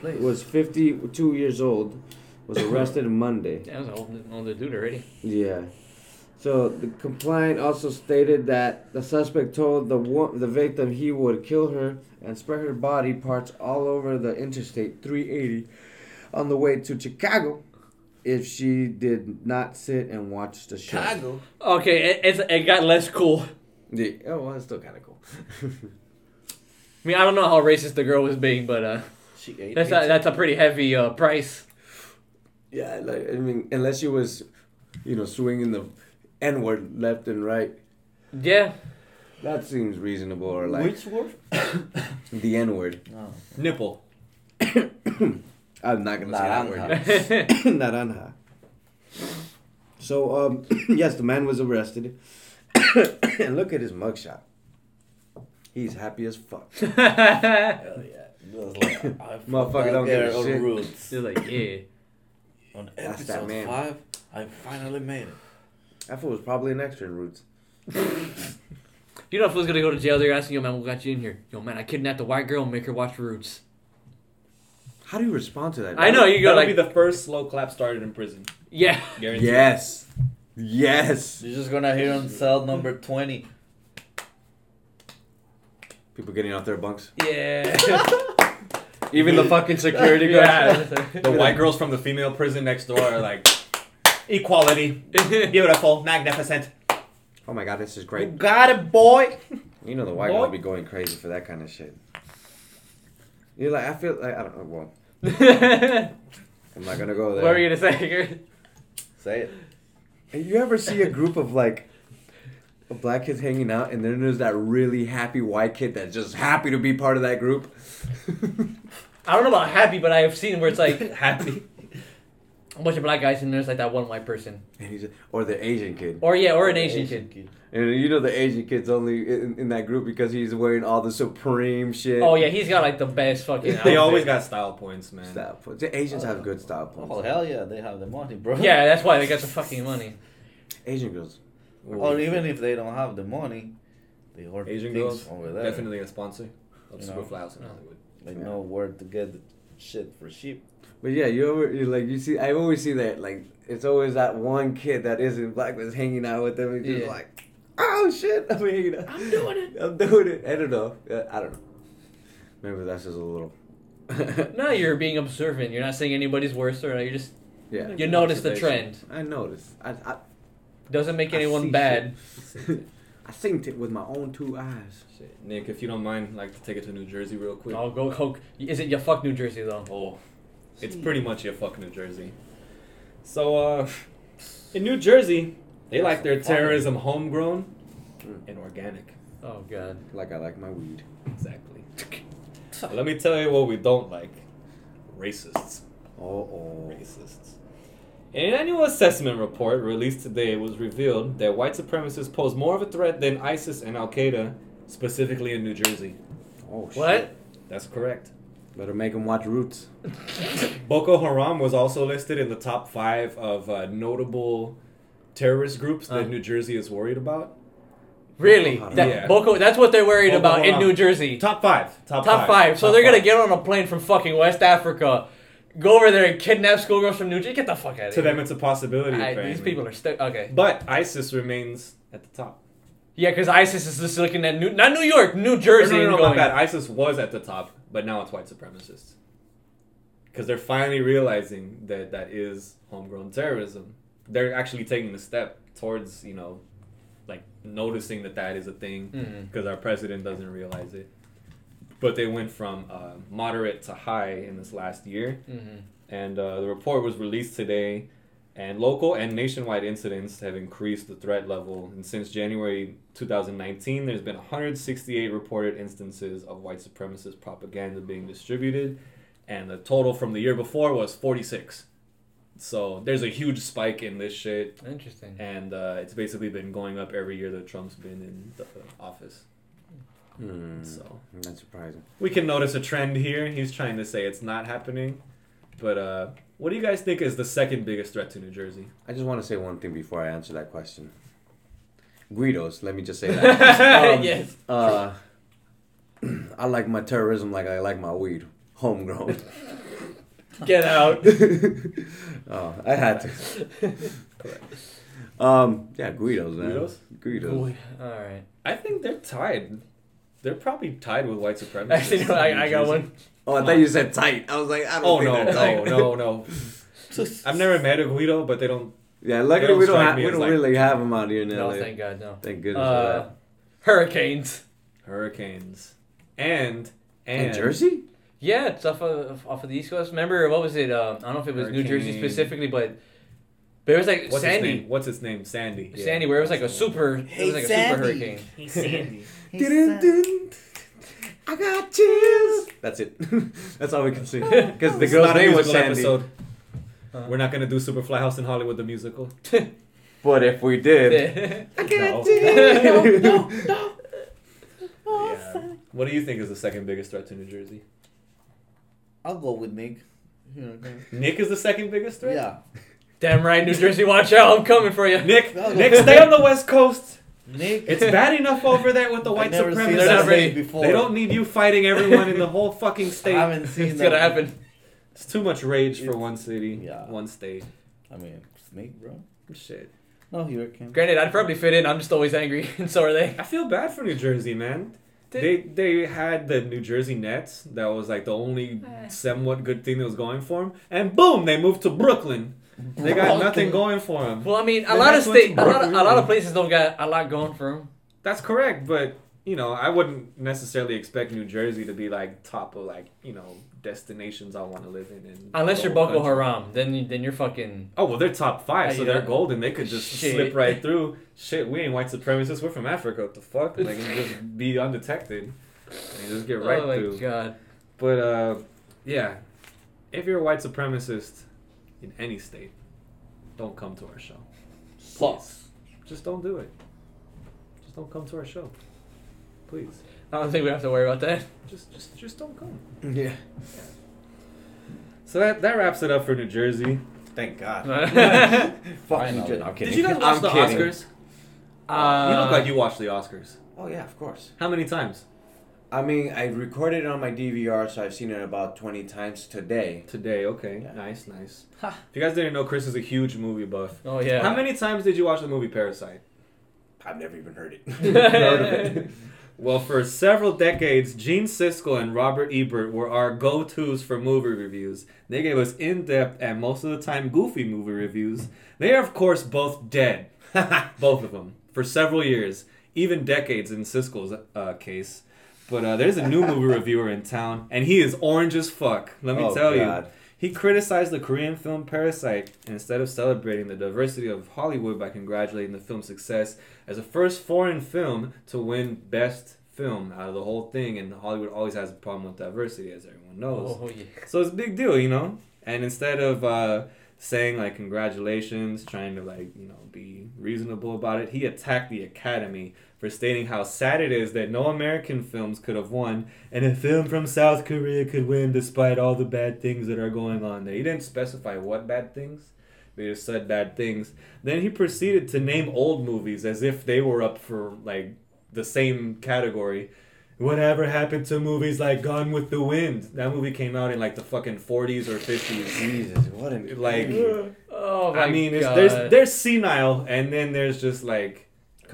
Please. was fifty-two years old. Was arrested Monday. Yeah, I was an old, older dude already. Yeah. So the complaint also stated that the suspect told the wo- the victim he would kill her and spread her body parts all over the interstate 380 on the way to Chicago if she did not sit and watch the show. Chicago. Okay, it, it's it got less cool. Yeah. Oh, well, it's still kind of cool. I mean, I don't know how racist the girl was being, but uh, She ate that's a, that's a pretty heavy uh, price. yeah, like I mean, unless she was, you know, swinging the N word left and right, Yeah, that seems reasonable. Or like Which word? the N word. No. Nipple. I'm not gonna say that word. Naranja. Naranja. So, um, yes, the man was arrested. and look at his mugshot. He's happy as fuck. Hell yeah. Like, I Motherfucker don't give a shit. Roots. She's like, yeah. On That's that episode man. five, I finally made it. That fool was probably an extra in Roots. You know, if was gonna go to jail, they're asking, yo, man, what got you in here? Yo, man, I kidnapped a white girl and make her watch Roots. How do you respond to that? I know, you go That'll like, be the first slow clap started in prison. yeah. Guaranteed. Yes. Yes. You're just gonna hear on cell number 20. People getting off their bunks. Yeah. Even the fucking security guard. yeah. The white girls from the female prison next door are like, equality, beautiful, magnificent. Oh my god, this is great. You great. got it, boy! You know the white Boy. girl be going crazy for that kind of shit. You're like, I feel like, I don't know, well, I'm not gonna go there. what there. were you gonna say? Say it. You ever see a group of like black kids hanging out, and then there's that really happy white kid that's just happy to be part of that group? I don't know about happy, but I've seen where it's like Happy. A bunch of black guys and there's like that one white person, and he's or the Asian kid, or yeah, or an Asian kid. and you know the Asian kid's only in, in that group because he's wearing all the Supreme shit. Oh yeah, he's got like the best fucking. They outfit. always got style points, man. style points. The Asians have good style points. Oh, hell yeah, they have the money, bro. Yeah, that's why they got the fucking money. Asian girls. Or even if they don't have the money, they order Asian things girls, over there. Definitely a sponsor of You Super know? Flowers in No. Hollywood. They Yeah. know where to get the shit for cheap. But yeah, you ever you like you see I always see that like it's always that one kid that isn't black that's hanging out with them and just Yeah. like, oh shit, I'm hanging out. I'm doing it. I'm doing it. I don't know. Uh, I don't know. Maybe that's just a little. No, you're being observant. You're not saying anybody's worse, or you're just yeah. you notice the trend. I noticed. I I, Doesn't make anyone see bad. I seen it with my own two eyes. Shit. Nick, if you don't mind, I'd like to take it to New Jersey real quick. Oh, go, go. Is it you fuck New Jersey though? Oh, it's pretty much your fucking New Jersey. So, uh, in New Jersey, they like their terrorism homegrown Mm. and organic. Oh god. Like I like my weed. Exactly. Let me tell you what we don't like. Racists. Oh, oh. Racists. In an annual assessment report released today, it was revealed that white supremacists pose more of a threat than ISIS and Al Qaeda, specifically in New Jersey. Oh, shit. What? That's correct. Better make them watch Roots. Boko Haram was also listed in the top five of uh, notable terrorist groups that Uh. New Jersey is worried about. Really? Boko That, Yeah. Boko, that's what they're worried Boko about in New Jersey. Top five. Top, Top five. So Top they're gonna get on a plane from fucking West Africa, go over there and kidnap schoolgirls from New Jersey. Get the fuck out of To here. them, it's a possibility. I- these people are stuck. Okay. But ISIS remains at the top. Yeah, because ISIS is just looking at New, not New York, New Jersey. no, no, and no, going, my bad. ISIS was at the top, but now it's white supremacists. Because they're finally realizing that that is homegrown terrorism. They're actually taking a step towards, you know, like noticing that that is a thing. Because our president doesn't realize it. But they went from uh, moderate to high in this last year. Mhm. And uh, the report was released today. And local and nationwide incidents have increased the threat level. And since January 2019, there's been 168 reported instances of white supremacist propaganda being distributed. And the total from the year before was 46. So there's a huge spike in this shit. Interesting. And uh, it's basically been going up every year that Trump's been in the office. Hmm. So Not surprising. we can notice a trend here. He's trying to say it's not happening. But uh, what do you guys think is the second biggest threat to New Jersey? I just want to say one thing before I answer that question. Guidos, let me just say that. Um, yes. Uh, I like my terrorism like I like my weed. Homegrown. Get out. oh, I had to. Um, yeah, Guidos, man. Guidos? Guidos. All right. I think they're tied. They're probably tied with white supremacists. Actually, no, I, I got one. Oh, I thought you said tight. I was like, I don't Oh think no, they're tight. no, no, no. I've never met a Guido, but they don't. Yeah, They luckily don't we don't have, we don't like- really have them out here in No, LA. thank God, no. Thank goodness Uh, for that. hurricanes. Hurricanes and and In Jersey? Yeah, it's off of off of the East Coast. Remember what was it? Um, I don't know if it was New Jersey specifically, but but it was like What's his Sandy. name? What's his name? Sandy. Yeah. Sandy, where it was like a super, it was like a super hurricane. Hey Sandy. Dun, dun. I got chills. That's it. That's all we can see. Because the girl's not a name was Sandy. episode. Uh. We're not gonna do Superfly House in Hollywood the musical. But if we did, I No. no, no. Yeah. What do you think is the second biggest threat to New Jersey? I'll go with Nick. Nick is the second biggest threat. yeah, Damn right, New Jersey, watch out! I'm coming for you. Nick, I'll Nick, stay on the West Coast. Nick. It's bad enough over there with the white I've never seen They're not ready. before. They don't need you fighting everyone in the whole fucking state. I state. haven't seen It's that. gonna happen. It's too much rage for one city, yeah. one state. I mean, Snake, bro. Shit. No hurricane. Granted, I'd probably fit in. I'm just always angry, and so are they. I feel bad for New Jersey, man. Did- They they had the New Jersey Nets. That was like the only Eh. somewhat good thing that was going for them. And boom, they moved to Brooklyn. They got nothing going for them. Well, I mean, a The lot of state, a lot of, a lot of places don't got a lot going for them. That's correct, but you know, I wouldn't necessarily expect New Jersey to be like top of like you know destinations I want to live in. in Unless you're Boko country. Haram, then you, then you're fucking. Oh well, they're top five, so they're golden. They could just Shit. slip right through. Shit, we ain't white supremacists. We're from Africa. What the fuck? Like, just be undetected and just get right oh my through. god. But uh, yeah, if you're a white supremacist in any state, don't come to our show. Pause. Just don't do it. Just don't come to our show, please. I don't think we have to worry about that. Just, just, just don't come. yeah. So that that wraps it up for New Jersey. Thank God. uh, Fuck I you, know. I'm kidding. Did you guys watch I'm the kidding. Oscars? you look like you watched the Oscars. Oh yeah, of course. How many times I mean, I recorded it on my DVR, so I've seen it about twenty times today. today? Okay, Yeah. nice, nice. Ha. If you guys didn't know, Chris is a huge movie buff. oh yeah. How many times did you watch the movie Parasite? I've never even heard it. Heard of it. Well, for several decades, Gene Siskel and Robert Ebert were our go-tos for movie reviews. They gave us in-depth and most of the time goofy movie reviews. They are, of course, both dead, both of them, for several years, even decades in Siskel's uh, case. But uh, there's a new movie reviewer in town, and he is orange as fuck. Let me Oh, tell God. He criticized the Korean film Parasite instead of celebrating the diversity of Hollywood by congratulating the film's success as the first foreign film to win Best Film out of the whole thing. And Hollywood always has a problem with diversity, as everyone knows. Oh yeah. So it's a big deal, you know. And instead of uh, saying like congratulations, trying to like you know be reasonable about it, he attacked the Academy for stating how sad it is that no American films could have won, and a film from South Korea could win despite all the bad things that are going on there. He didn't specify what bad things. They just said bad things. Then he proceeded to name old movies as if they were up for like the same category. Whatever happened to movies like Gone with the Wind? That movie came out in like the fucking 40s or 50s. Jesus, what an Like, Oh my I mean, it's, God. there's there's senile, and then there's just like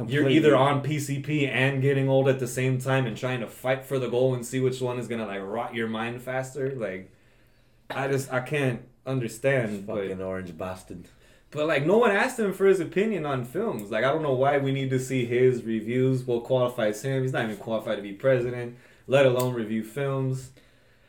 you're either on PCP and getting old at the same time, and trying to fight for the goal and see which one is gonna like rot your mind faster. Like, I just I can't understand. But fucking orange bastard. but like no one asked him for his opinion on films. Like I don't know why we need to see his reviews. What qualifies him? He's not even qualified to be president, let alone review films.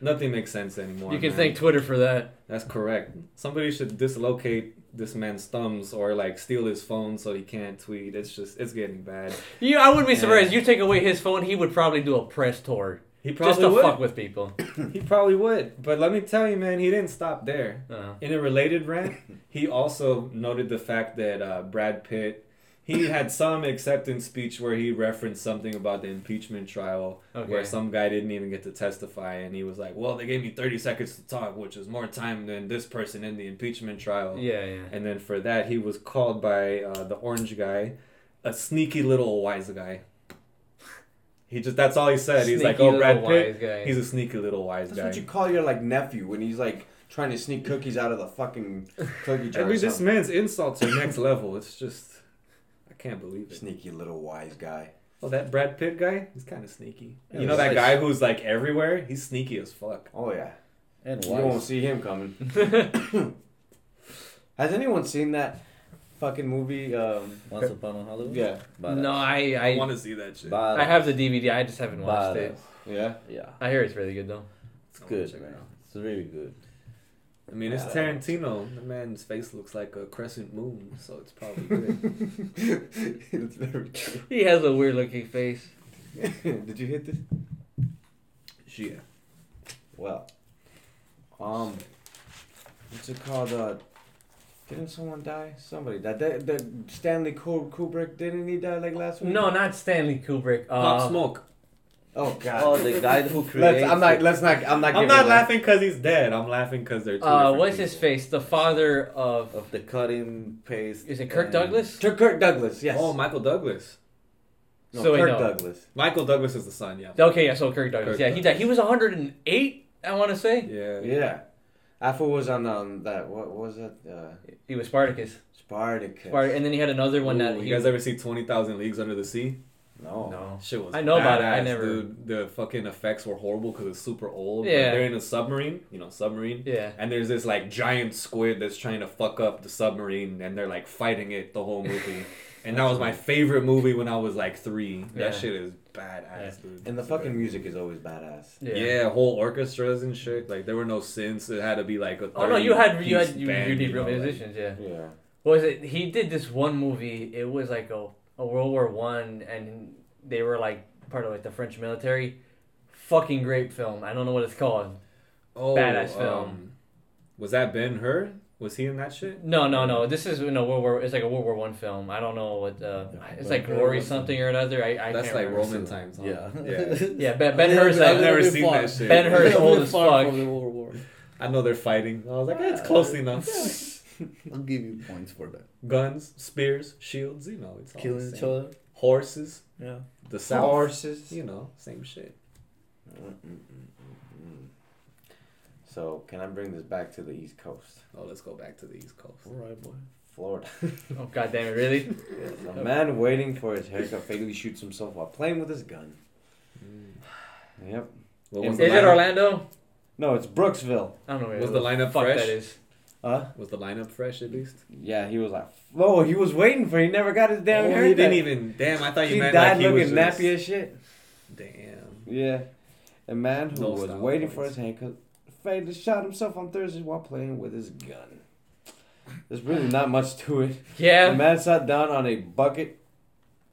Nothing makes sense anymore. You can man. thank Twitter for that. That's correct. Somebody should dislocate this man's thumbs or like steal his phone so he can't tweet. It's just it's getting bad. You, I wouldn't be surprised. Yeah. You take away his phone, he would probably do a press tour He probably just to would. fuck with people. He probably would. But let me tell you, man, he didn't stop there. Uh, In a related rant, he also noted the fact that uh, Brad Pitt he had some acceptance speech where he referenced something about the impeachment trial okay. where some guy didn't even get to testify and he was like, "Well, they gave me 30 seconds to talk, which is more time than this person in the impeachment trial." yeah, yeah. And then for that, he was called by uh, the orange guy a sneaky little wise guy. He just that's all he said. He's like, Sneaky "Oh, Brad little Pitt, guy. he's a sneaky little wise That's guy." what you call your like nephew when he's like trying to sneak cookies out of the fucking cookie jar. I or mean, this something. man's insults are next level. It's just, I can't believe it. sneaky little wise guy. Oh, that Brad Pitt guy, he's kind of sneaky. Yeah, you know that he's guy who's like everywhere? He's sneaky as fuck. Oh yeah, And wise. you won't see him coming. Has anyone seen that fucking movie? Um, Once upon a Hollywood. yeah, Badass. no, I I I, want to see that shit. Badass. I have the DVD. I just haven't watched it. Yeah. Yeah, I hear it's really good though. it's I wanna good, check it out. It's really good. I mean, it's Tarantino. The man's face looks like a crescent moon, so it's probably good. it's very true. He has a weird looking face. Did you hit this? yeah. Well, um, what's it called? Uh, didn't someone die? Somebody that that, that Stanley Kubrick didn't he die like last week? No, not Stanley Kubrick. Uh, Pop Smoke. Oh God. Oh, the guy who created. Let's. I'm not. Let's not. I'm not. I'm not laughing because he's dead. I'm laughing because they're two Uh, different what's his face? The father of. of the cutting paste. Is it Kirk and- Douglas? Kirk, Kirk Douglas. Yes. Oh, Michael Douglas. no, so Kirk. Douglas. Michael Douglas is the son, yeah. Okay, yeah. So Kirk Douglas. Kirk yeah, he died. He was 108. I want to say Yeah. Yeah. Afro was on um that what was it uh he was Spartacus. Spartacus. Spart- and then he had another one that Ooh, he. you guys ever see 20,000 Leagues Under the Sea? No. no. Shit was I know about it, I never- Dude, the fucking effects were horrible because it's super old. Yeah. Like, they're in a submarine, you know, submarine. Yeah. And there's this like giant squid that's trying to fuck up the submarine, and they're like fighting it the whole movie. and that was my favorite movie when I was like three. Yeah. That shit is badass, dude. And the fucking music is always badass. Yeah. Yeah. whole orchestras and shit. Like there were no synths. It had to be like a. Oh no, you had you had you, band, you need real know, like- musicians. Yeah. Yeah. What was it? He did this one movie. It was like a, a World War One, and they were like part of like the French military. Fucking great film. I don't know what it's called. oh, badass film. um, was that Ben Hur? Was he in that shit? No, no, no. This is no World War. It's like a World War One film. I don't know what. Uh, it's like Glory something or another. I, I That's can't like remember. Roman times. Huh? Yeah. Yeah. Yeah, Ben, ben Hur's I've never seen that shit. Ben Hur's I've old as fuck. from the World War. I know they're fighting. I was like, eh, it's close enough. I'll give you points for that. Guns, spears, shields. You know, it's all the Killing same. each other. Horses, Yeah. the south. Horses. You know, same shit. Mm-mm-mm-mm. So can I bring this back to the East Coast, Oh, let's go back to the East Coast. All right, boy. Florida? Oh god damn it! Really? A man waiting for his haircut fatally shoots himself while playing with his gun. Mm. Yep. What Is was Is it? Orlando? No, it's Brooksville. I don't know. where Was the the lineup fuck fresh? that is. Huh? Was the lineup fresh at least? Yeah, he was like, oh, he was waiting for. He never got his damn oh, haircut. he didn't even. Damn, I thought you He meant died like he was looking just, nappy as shit. Damn. Yeah. A man who No was waiting for his haircut Fade shot himself on Thursday while playing with his gun. There's really not much to it. Yeah. The man sat down on a bucket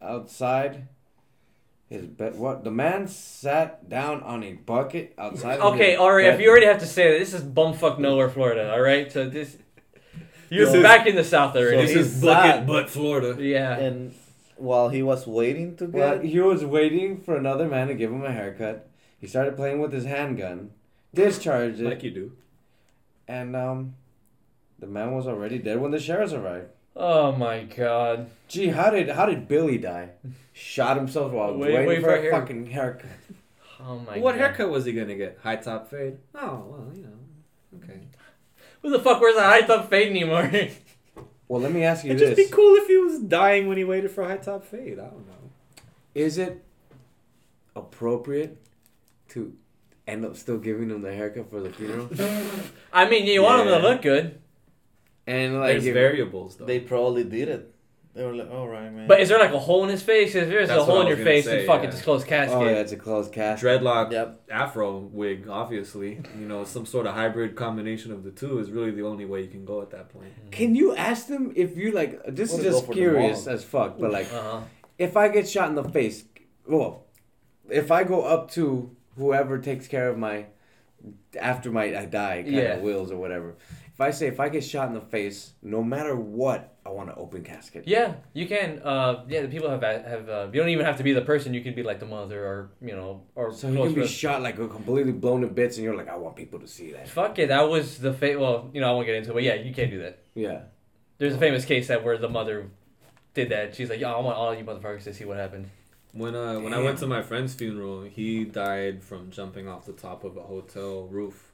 outside his bed. What? The man sat down on a bucket outside. of Okay, his Ari, bed. if you already have to say that, this is bumfuck nowhere, Florida. All right, so this you're This is- back in the south already. This This is is bucket bucket butt Florida. yeah. And while he was waiting to Well, get, he was waiting for another man to give him a haircut. He started playing with his handgun, discharged it, Like you do. and um, the man was already dead when the sheriffs arrived. Oh my god. Gee, how did how did Billy die? Shot himself while Wait- waiting wait for, for a a hair- fucking haircut. Oh my god. what god. haircut was he gonna get? High top fade? Oh well, you know. Okay. Who the fuck wears a high top fade anymore? Well, let me ask you this. It'd just be cool if he was dying when he waited for a high top fade. I don't know. Is it appropriate to end up still giving him the haircut for the funeral? I mean, you want him to look good, And like, There's if- variables though. they probably did it. They were like, "All right, man." but is there like a hole in his face? If there's That's a hole in your face, say, it's fucking yeah. just closed casket. oh yeah, it's a closed cast. dreadlock Yep. afro wig obviously you know some sort of hybrid combination of the two is really the only way you can go at that point Can you ask them if you like? This Wanna is just curious as fuck, but like, Uh-huh. if I get shot in the face, well, if I go up to whoever takes care of my after my I die kind Yeah. of wills or whatever. If I say if I get shot in the face, no matter what, I want an open casket. Yeah, you can. Uh, yeah, the people have have. Uh, you don't even have to be the person. You can be like the mother, or you know, or So you can be friends. shot like completely blown to bits, and you're like, I want people to see that. Fuck it, that was the fate. Well, you know, I won't get into it, but yeah, you can't do that. Yeah. There's a famous case that where the mother did that. She's like, "Yo, I want all you motherfuckers to see what happened." when uh when i went to my friend's funeral he died from jumping off the top of a hotel roof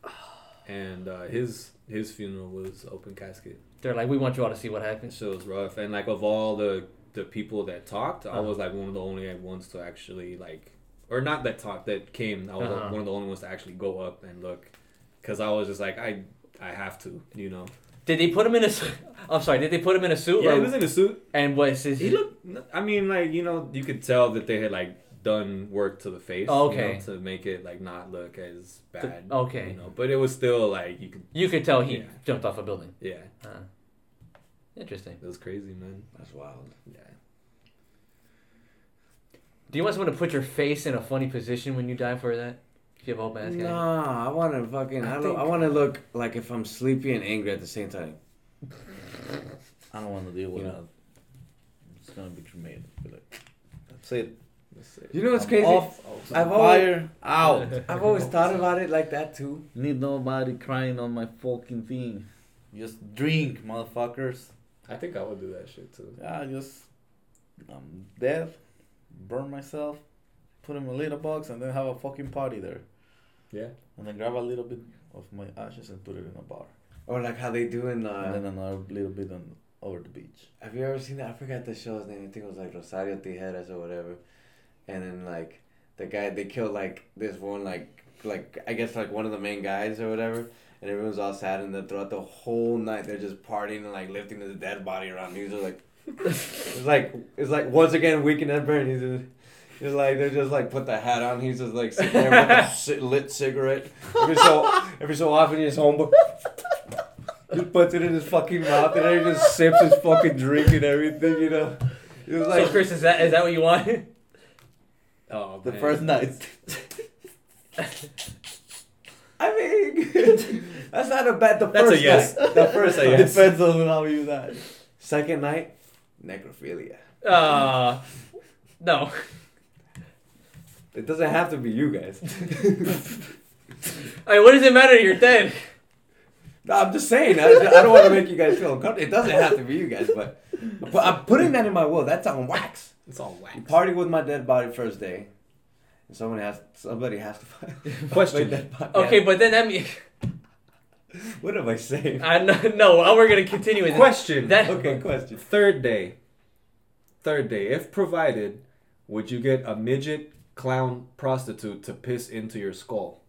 and uh his his funeral was open casket They're like, "We want you all to see what happened." so it was rough and like of all the the people that talked i Uh-huh. was like one of the only ones to actually like or not that talked that came i was Uh-huh. one of the only ones to actually go up and look because i was just like i i have to you know Did they put him in a? su- I'm sorry. Did they put him in a suit? yeah or, he was in a suit and what is his? He looked. I mean, like you know, you could tell that they had like done work to the face. Oh, you know, okay. to make it like not look as bad. okay. You know, but it was still like you could. You could tell he Yeah. jumped off a building. Yeah, Huh. Interesting. it was crazy, man. That's wild. Yeah. Do you want someone to put your face in a funny position when you die for that? If you have a whole mask? Nah, I want to fucking. I, I lo- think- I want to look like if I'm sleepy and angry at the same time. I don't want to deal with You that. know. It's gonna be cremated. Be like, that's it. Let's. You know what's I'm crazy? Off, I've fire, out. I've always thought about it like that too. Need nobody crying on my fucking thing. Just drink, motherfuckers. I think I would do that shit too. Yeah, just I'm dead. Burn myself. Put in a little box and then have a fucking party there. Yeah. And then grab a little bit of my ashes and put it in a bar. Or like how they do in. and Uh, then another little bit on over the beach. have you ever seen that? I forgot the show's name. I think it was like Rosario Tijeras or whatever. And then like the guy they killed like this one like like I guess like one of the main guys or whatever. And everyone's all sad, and then throughout the whole night they're just partying and like lifting his dead body around. He's just like, it's like it's like once again Weekend at Bernie's. He's just, he's like they're just like put the hat on. He's just like sitting there with a lit cigarette. Every so every so often he's home, but just puts it in his fucking mouth and then he just sips his fucking drink and everything. You know, he was so like Chris, is that is that what you want? Oh, The man. first night. I mean, that's not a bad. The That's a first yes. night, the first night. yes. Depends on how you die. Second night, necrophilia. Uh, no. It doesn't have to be you guys. I mean, what does it matter? You're dead. no, I'm just saying. I, I don't want to make you guys feel uncomfortable. It doesn't have to be you guys, but, but I'm putting that in my will. That's on wax. It's all wax. You party with my dead body first day, and someone has somebody has to find Question. my dead body. Okay, but then that means What am I saying? I no, no. We're gonna continue with Question. that. Okay, question. Third day. Third day. If provided, would you get a midget clown prostitute to piss into your skull?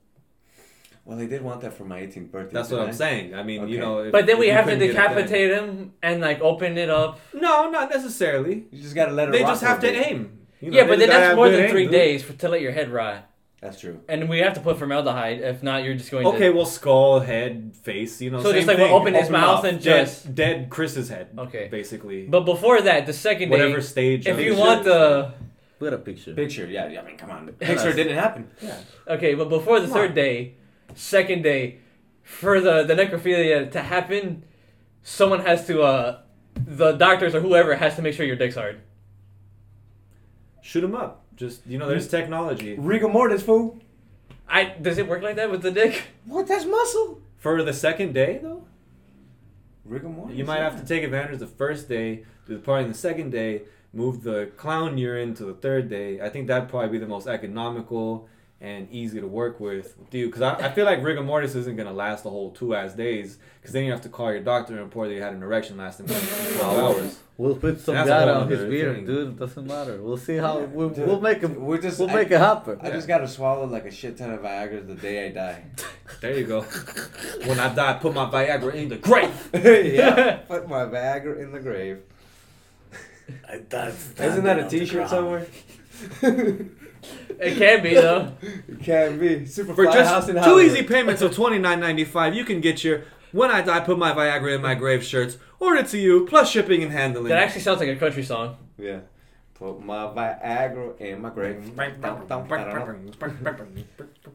Well, they did want that for my 18th birthday. That's what I'm I? saying. I mean, you know. If, But then we have to couldn't get it then- decapitate him and like open it up. No, not necessarily. You just gotta let it. They rock just have to aim. You know, yeah, but then that's more than aim, three dude. days for, to let your head rot. That's true. and we have to put formaldehyde. If not, you're just going Okay, to. well, skull, head, face, you know. So same just like thing. we'll open his mouth and just. dead Chris's head. Okay. basically. But before that, the second day, whatever stage. if you want the We got a picture. Picture, yeah, yeah. I mean, come on. The picture didn't happen. yeah. okay, but before the Come third on. day, second day, for the the necrophilia to happen, someone has to uh, the doctors or whoever has to make sure your dick's hard. shoot him up. Just you know, there's technology Rigor mortis, fool. I does it work like that with the dick? What? That's muscle. for the second day though. Rigor mortis. You might have to take advantage of the first day, do the party on the second day, move the clown urine to the third day. I think that'd probably be the most economical and easy to work with, dude. Because I, I feel like rigor mortis isn't gonna last the whole two ass days. Because then you have to call your doctor and report that you had an erection lasting more twelve hours. We'll put some That's data on his beard, thing. dude. Doesn't matter. We'll see how we'll, Dude, we'll make him. We're just. We'll I, make it happen. I just gotta swallow like a shit ton of Viagra the day I die. There you go. when I die, put my Viagra in the grave. yeah. Put my Viagra in the grave. That's Isn't that a T-shirt somewhere? It can be though. It can be. Super For Fly just House in two Hollywood. easy payments of twenty nine ninety five, you can get your "When I Die, Put My Viagra in My Grave" shirts ordered to you, plus shipping and handling. That actually sounds like a country song. Yeah. Put my Viagra in my grave.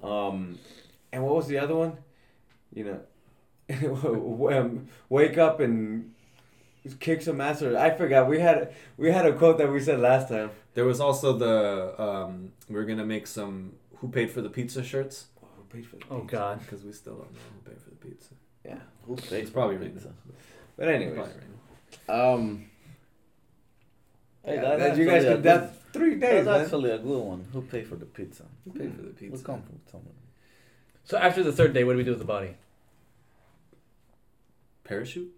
Um, and what was the other one? You know, um, wake up and kick some ass. Or I forgot. We had we had a quote that we said last time. There was also the um, we're gonna make some "Who Paid for the Pizza" shirts Oh, who paid for the Oh? God. because we still don't know who paid for the pizza. Yeah. Who pays It's probably for written. pizza? But anyways, Probably written. um, Hey, yeah, that's that you guys actually a could good- three days. That's Man. actually a good one. Who paid for the pizza? Who paid for the We'll pizza? come from someone. So after the third day, what do we do with the body? Parachute?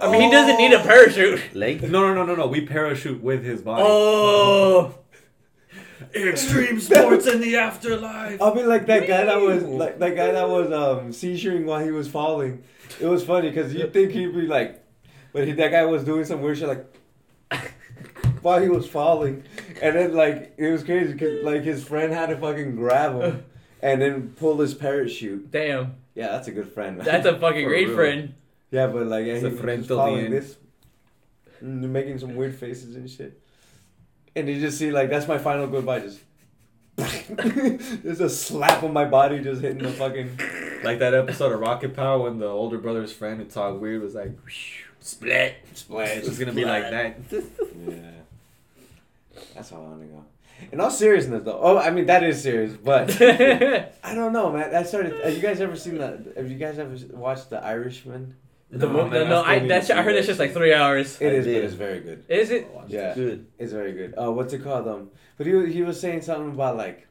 I mean, he doesn't need a parachute. Lake? No, no, no, no, no. We parachute with his body. Oh, Extreme sports in the afterlife. I'll be like that guy that was like that guy that was um seizuring while he was falling. It was funny because you think he'd be like, but he, that guy was doing some weird shit like while he was falling, and then like it was crazy because like his friend had to fucking grab him and then pull his parachute. damn! Yeah, that's a good friend. Man. That's a fucking For great real. friend. Yeah, but like yeah, he a was just till following this, and making some weird faces and shit. And you just see like that's my final goodbye. Just there's a slap on my body, just hitting the fucking. Like that episode of Rocket Power when the older brother's friend who talked weird was like, split. Splash. It's gonna be like that. Yeah. That's how I want to go. In all seriousness, though, oh, I mean that is serious, but I don't know, man. I started. Have you guys ever seen that? Have you guys ever watched The Irishman? The No, mo- man, no, I still I need that's I heard see it's that just like three hours. It I is, but did. it's very good. Is it? Yeah, Good. it's very good. Uh, what's it called? Um, but he was- he was saying something about like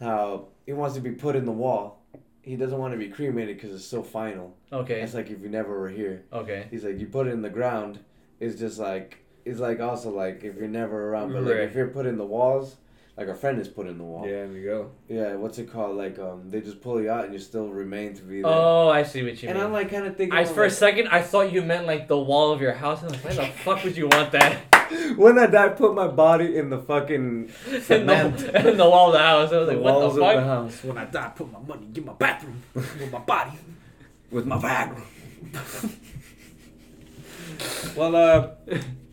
how he wants to be put in the wall. He doesn't want to be cremated because it's so final. Okay. It's like if you never were here. Okay. He's like, you put it in the ground. It's just like it's like also like if you're never around, but like if you're put in the walls, like a friend is put in the wall. Yeah, there we go. Yeah, what's it called? Like um, they just pull you out and you still remain to be there. Oh, I see what you and mean. And I'm like kind of thinking. I I'm for a second I thought you meant like the wall of your house. And I was like, why the fuck would you want that? when I die, put my body in the fucking in, the, in the wall of the house. I was the like, what walls the of the house When I die, put my money in my bathroom with my body. with my Viagra. Well, uh,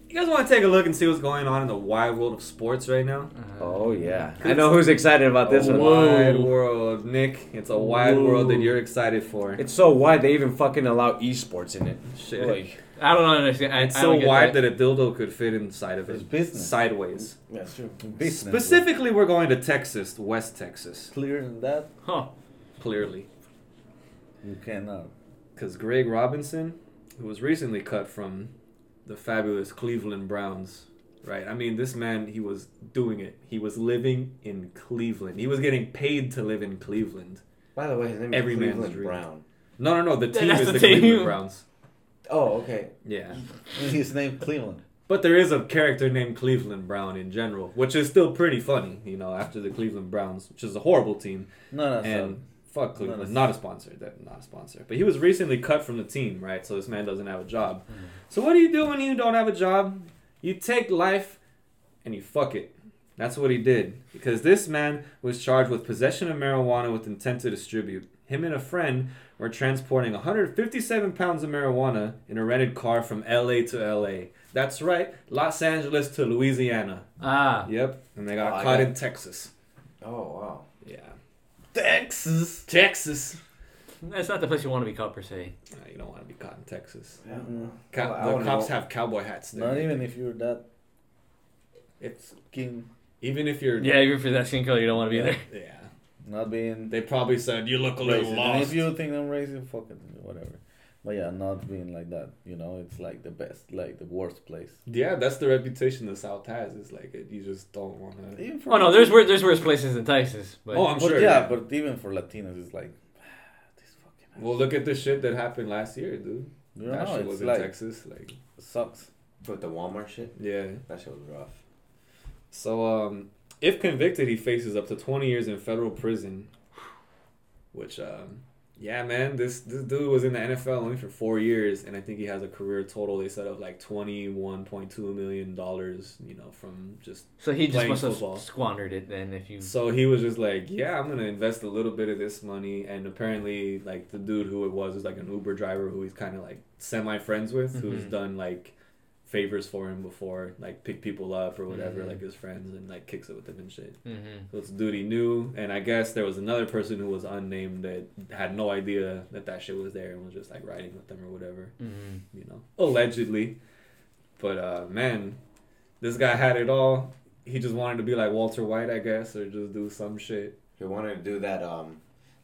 you guys want to take a look and see what's going on in the wide world of sports right now? Uh, oh yeah, I know who's excited about this a one. wide world, Nick. It's a wide world that you're excited for. It's so wide they even fucking allow esports in it. Shit. Like, I don't understand. I, It's I so don't get wide that. that. a dildo could fit inside of It's it. business. Sideways. that's true. Business. Specifically, we're going to Texas, West Texas, Clear than that, Huh. clearly. you cannot. Because Greg Robinson, who was recently cut from the fabulous Cleveland Browns, right? I mean, this man, he was doing it. He was living in Cleveland. He was getting paid to live in Cleveland. By the way, his name Every is man's Cleveland dream. Brown. No, no, no. The team That's is the the, team. Cleveland Browns. Oh, okay. Yeah. His name Cleveland. But there is a character named Cleveland Brown in general, which is still pretty funny, you know, after the Cleveland Browns, which is a horrible team. No, no, and fuck Cleveland, Not a- not a sponsor. That not a sponsor. But he was recently cut from the team, right? So this man doesn't have a job. Mm-hmm. So what do you do when you don't have a job? You take life and you fuck it. That's what he did. Because this man was charged with possession of marijuana with intent to distribute. Him and a friend were transporting 157 pounds of marijuana in a rented car from LA to LA. That's right, Los Angeles to Louisiana. Ah. Yep, and they got Oh, caught got- in Texas. Oh wow. Yeah, Texas. Texas. That's not the place you want to be caught per se. Nah, you don't want to be caught in Texas. Yeah. Mm. Cow- Well, the cops go- have cowboy hats there. Not even if you're that It's king. even if you're Yeah, even for that skin color, you don't want to be Yeah. there. yeah. Not being They probably said you look a little racist. And lost. if you think I'm racist, fuck it, whatever. But yeah, not being like that. You know, it's like the best, like the worst place. Yeah, that's the reputation the South has. It's like it, you just don't want to. Even Oh no, there's wor- there's worse places than Texas. But Oh, I'm but sure. yeah, yeah. but even for Latinos, it's like this fucking. Well, look at the shit that happened last year, dude. you that know, shit was in like Texas. Like, sucks. With the Walmart shit, yeah. that shit was rough. So, um, if convicted, he faces up to 20 years in federal prison. Which, um, yeah, man, this this dude was in the NFL only for four years, and I think he has a career total. They said of like 21.2 million dollars. You know, from just so he just must have football. squandered it then. If you So he was just like, yeah, I'm gonna invest a little bit of this money, and apparently, like the dude who it was is like an Uber driver who he's kind of like semi friends with, who's Mhm. done like favors for him before, like pick people up or whatever, Mhm. like his friends, and like kicks it with them and shit. hmm So it's a dude he knew, and I guess there was another person who was unnamed that had no idea that that shit was there and was just like riding with them or whatever, hmm you know, allegedly. But uh, man, this guy had it all. He just wanted to be like Walter White, I guess, or just do some shit. He wanted to do that, um,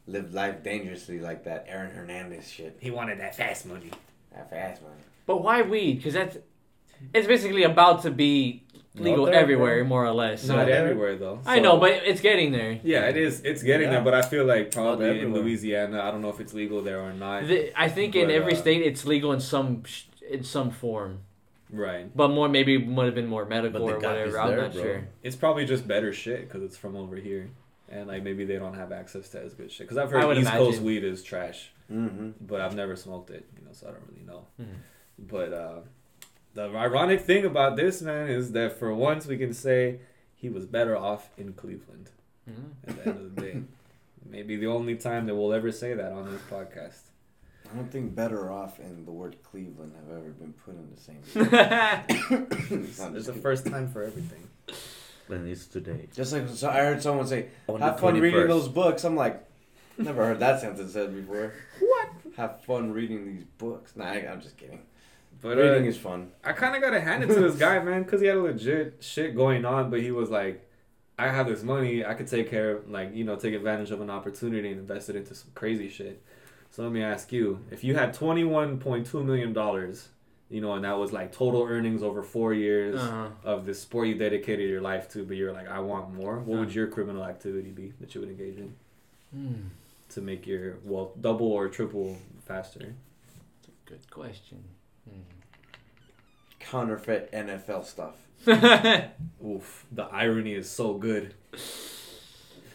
live life dangerously like that Aaron Hernandez shit. He wanted that fast money. That fast money. But why weed? Because that's it's basically about to be legal Not there, everywhere, bro. more or less. So Not everywhere though. I know, but it's getting there. yeah, it is. It's getting Yeah. there, but I feel like probably in. Louisiana, I don't know if it's legal there or not. The, I think in every uh, state it's legal in some in some form, right. but more maybe would have been more medical or whatever. is I'm there, not bro. sure. It's probably just better shit because it's from over here, and like maybe they don't have access to as good shit. Because I've heard would East Coast weed is trash, Mm-hmm. but I've never smoked it, you know, so I don't really know. Mhm. But uh, the ironic thing about this man is that for once we can say he was better off in Cleveland. Mhm. At the end of the day, maybe the only time that we'll ever say that on this podcast. I don't think better off and the word Cleveland have ever been put in the same. I'm There's a first time for everything. And it's today. Just like so, I heard someone say, On "Have the fun reading those books." I'm like, never heard that sentence said before. What? Have fun reading these books. Nah, I, I'm just kidding. But reading uh, is fun. I kind of got to hand it to this guy, man, because he had a legit shit going on, but he was like, I have this money, I could take care of, like, you know, take advantage of an opportunity and invest it into some crazy shit. So let me ask you, if you had $21.2 million, you know, and that was like total earnings over four years Uh-huh. of the sport you dedicated your life to, but you're like, I want more, what would Uh. your criminal activity be that you would engage in Hmm. to make your wealth double or triple faster? Good question. Counterfeit NFL stuff. Hmm. Oof, the irony is so good.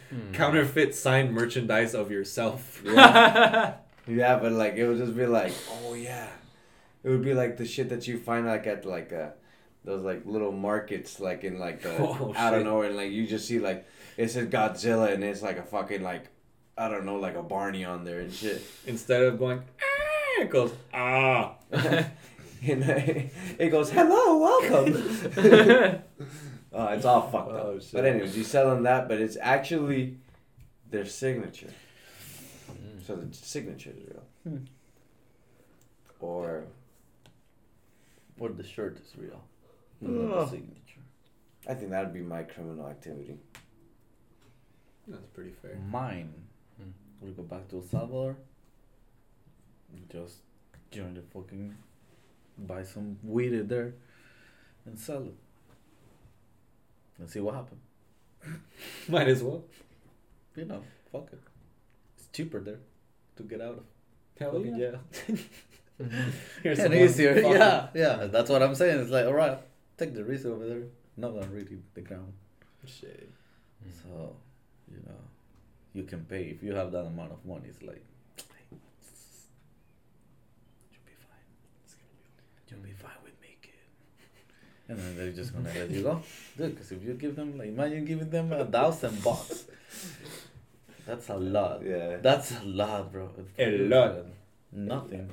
Hmm. Counterfeit signed merchandise of yourself. Yeah, but like it would just be like, oh yeah, it would be like the shit that you find like at like uh those like little markets like in like the Oh, I don't shit. know and like you just see like it says Godzilla and it's like a fucking like I don't know like a Barney on there and shit. Instead of going, ah, it goes, ah. and it goes hello welcome. uh, it's all fucked up. Oh, shit. But anyways, you sell them that, but it's actually their signature. Mm. So the signature is real. Hmm. Or Or the shirt is real. Not the signature. I think that'd be my criminal activity. That's pretty fair. Mine. Hmm. We go back to El Salvador. Just join the fucking buy some weed in there and sell it. And see what happens. Might as well. You know, fuck it. It's cheaper there to get out of Hell yeah. jail. Here's and easier. fucking- Yeah, yeah. That's what I'm saying. It's like, alright, take the risk over there. Not gonna really the ground. Shit. Mm. So, you know, you can pay if you have that amount of money. It's like, you'll be fine. You'll be fine with me, kid. and then they're just gonna let you go, dude. Because if you give them, like, imagine giving them a thousand bucks. That's a lot. Yeah. That's a lot, bro. A lot. Nothing.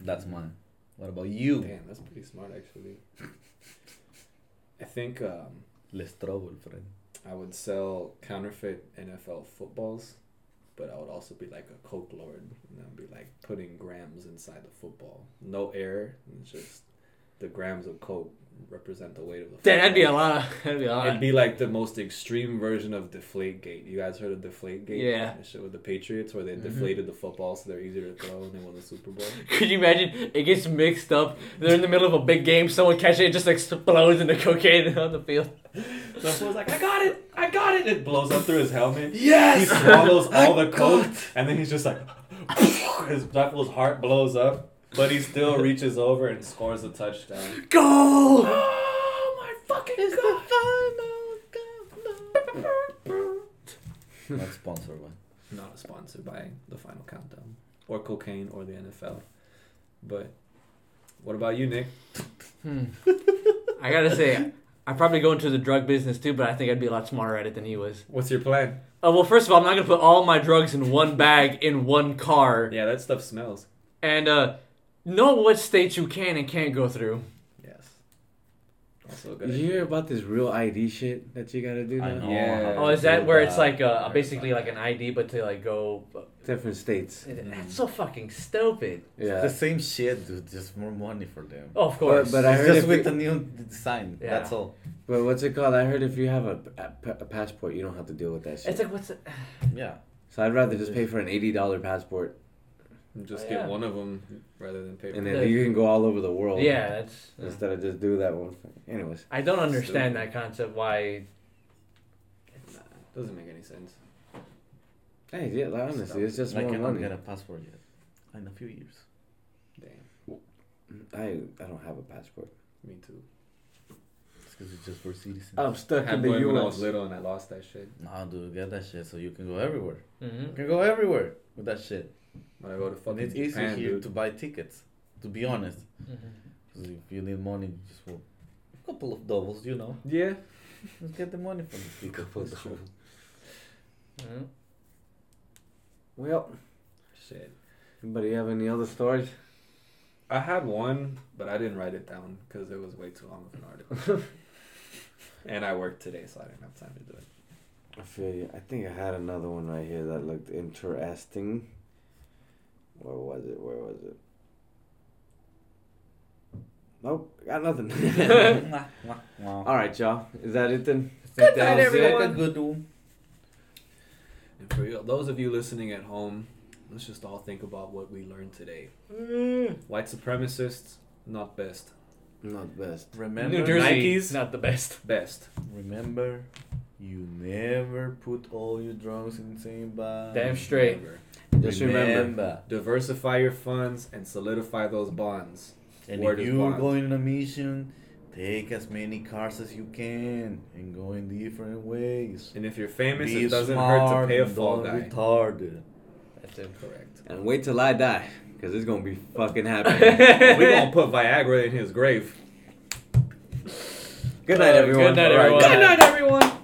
That's mine. What about you? Damn, that's pretty smart actually. I think um, Let's trouble, friend. I would sell counterfeit NFL footballs, but I would also be like a coke lord, and I'd be like putting grams inside the football. No air, just the grams of coke represent the weight of the. Damn, that'd be a lot. Of, that'd be a lot. It'd be like the most extreme version of Deflate Gate. You guys heard of Deflate Gate? Yeah. The shit with the Patriots where they Mhm. deflated the football so they're easier to throw and they won the Super Bowl. Could you imagine? It gets mixed up. They're in the middle of a big game. Someone catches it, it just explodes into cocaine on the field. So fool's like, I got it, I got it. It blows up through his helmet. Yes! He swallows all the coke, and then he's just like, his that fool's heart blows up, but he still reaches over and scores a touchdown. Go! Oh my fucking god! Not sponsored by. Not sponsored by the Final Countdown or cocaine or the NFL, but what about you, Nick? Hmm. I gotta say, I'd probably go into the drug business too, but I think I'd be a lot smarter at it than he was. What's your plan? Uh, well, first of all, I'm not gonna put all my drugs in one bag in one car, Yeah, that stuff smells. and uh, know what states you can and can't go through. Yes. Also good Did you idea. hear about this real ID shit that you gotta do I now? know. Yeah. Oh, is that where it's Uh, like uh, heard basically like an ID, but to like go? Different states. That's so fucking stupid. Yeah. The same shit, dude. Just more money for them. Oh, of course. but I heard just with you- a new design. Yeah. That's all. But what's it called? I heard if you have a, a, a passport, you don't have to deal with that shit. it's like what's it? Yeah. so I'd rather just pay for an eighty dollar passport, Just Oh, get one of them rather than pay. for and it. then you can go all over the world. Yeah, that's. Instead of just do that one. thing. Anyways, I don't understand Stupid. that concept. Why? Nah, doesn't make any sense. hey, yeah, like, honestly, it's just I more cannot money. get a passport yet. In a few years. Damn. I I don't have a passport. Me too. It's because it's just for citizens. I'm stuck I had in the one when I U.S. was little and I lost that shit. No, dude, get that shit so you can go everywhere. hmm You can go everywhere with that shit. When I go to fucking it's easier Japan, here dude. to buy tickets. To be honest, hmm 'Cause if you need money, just for a couple of doubles, you know. Yeah. Just get the money from the ticket for sure. hmm Well, Shit. anybody have any other stories? I had one, but I didn't write it down because it was way too long of an article. and I worked today, so I didn't have time to do it. I feel you. I think I had another one right here that looked interesting. Where was it? Where was it? Nope, got nothing. Mwah, mwah, mwah. All right, y'all. Is that it then? Good That night, was it, everyone. good one. And for you, those of you listening at home, let's just all think about what we learned today. Mm. White supremacists, not best. Not best. Remember, New Jersey, Nikes? not the best. Best. remember, you never put all your drugs in the same bag. Damn straight. Remember. Just remember. Diversify your funds and solidify those bonds. And Word if is you're going on a mission, take as many cars as you can and go in different ways. And if you're famous, Be it doesn't hurt to pay a and fall guy. retarded. That's it. Correct. And wait till I die, because it's going to be fucking happening. We're gonna put Viagra in his grave. Good night, Uh, everyone. Good night, everyone. guys. Good night, everyone.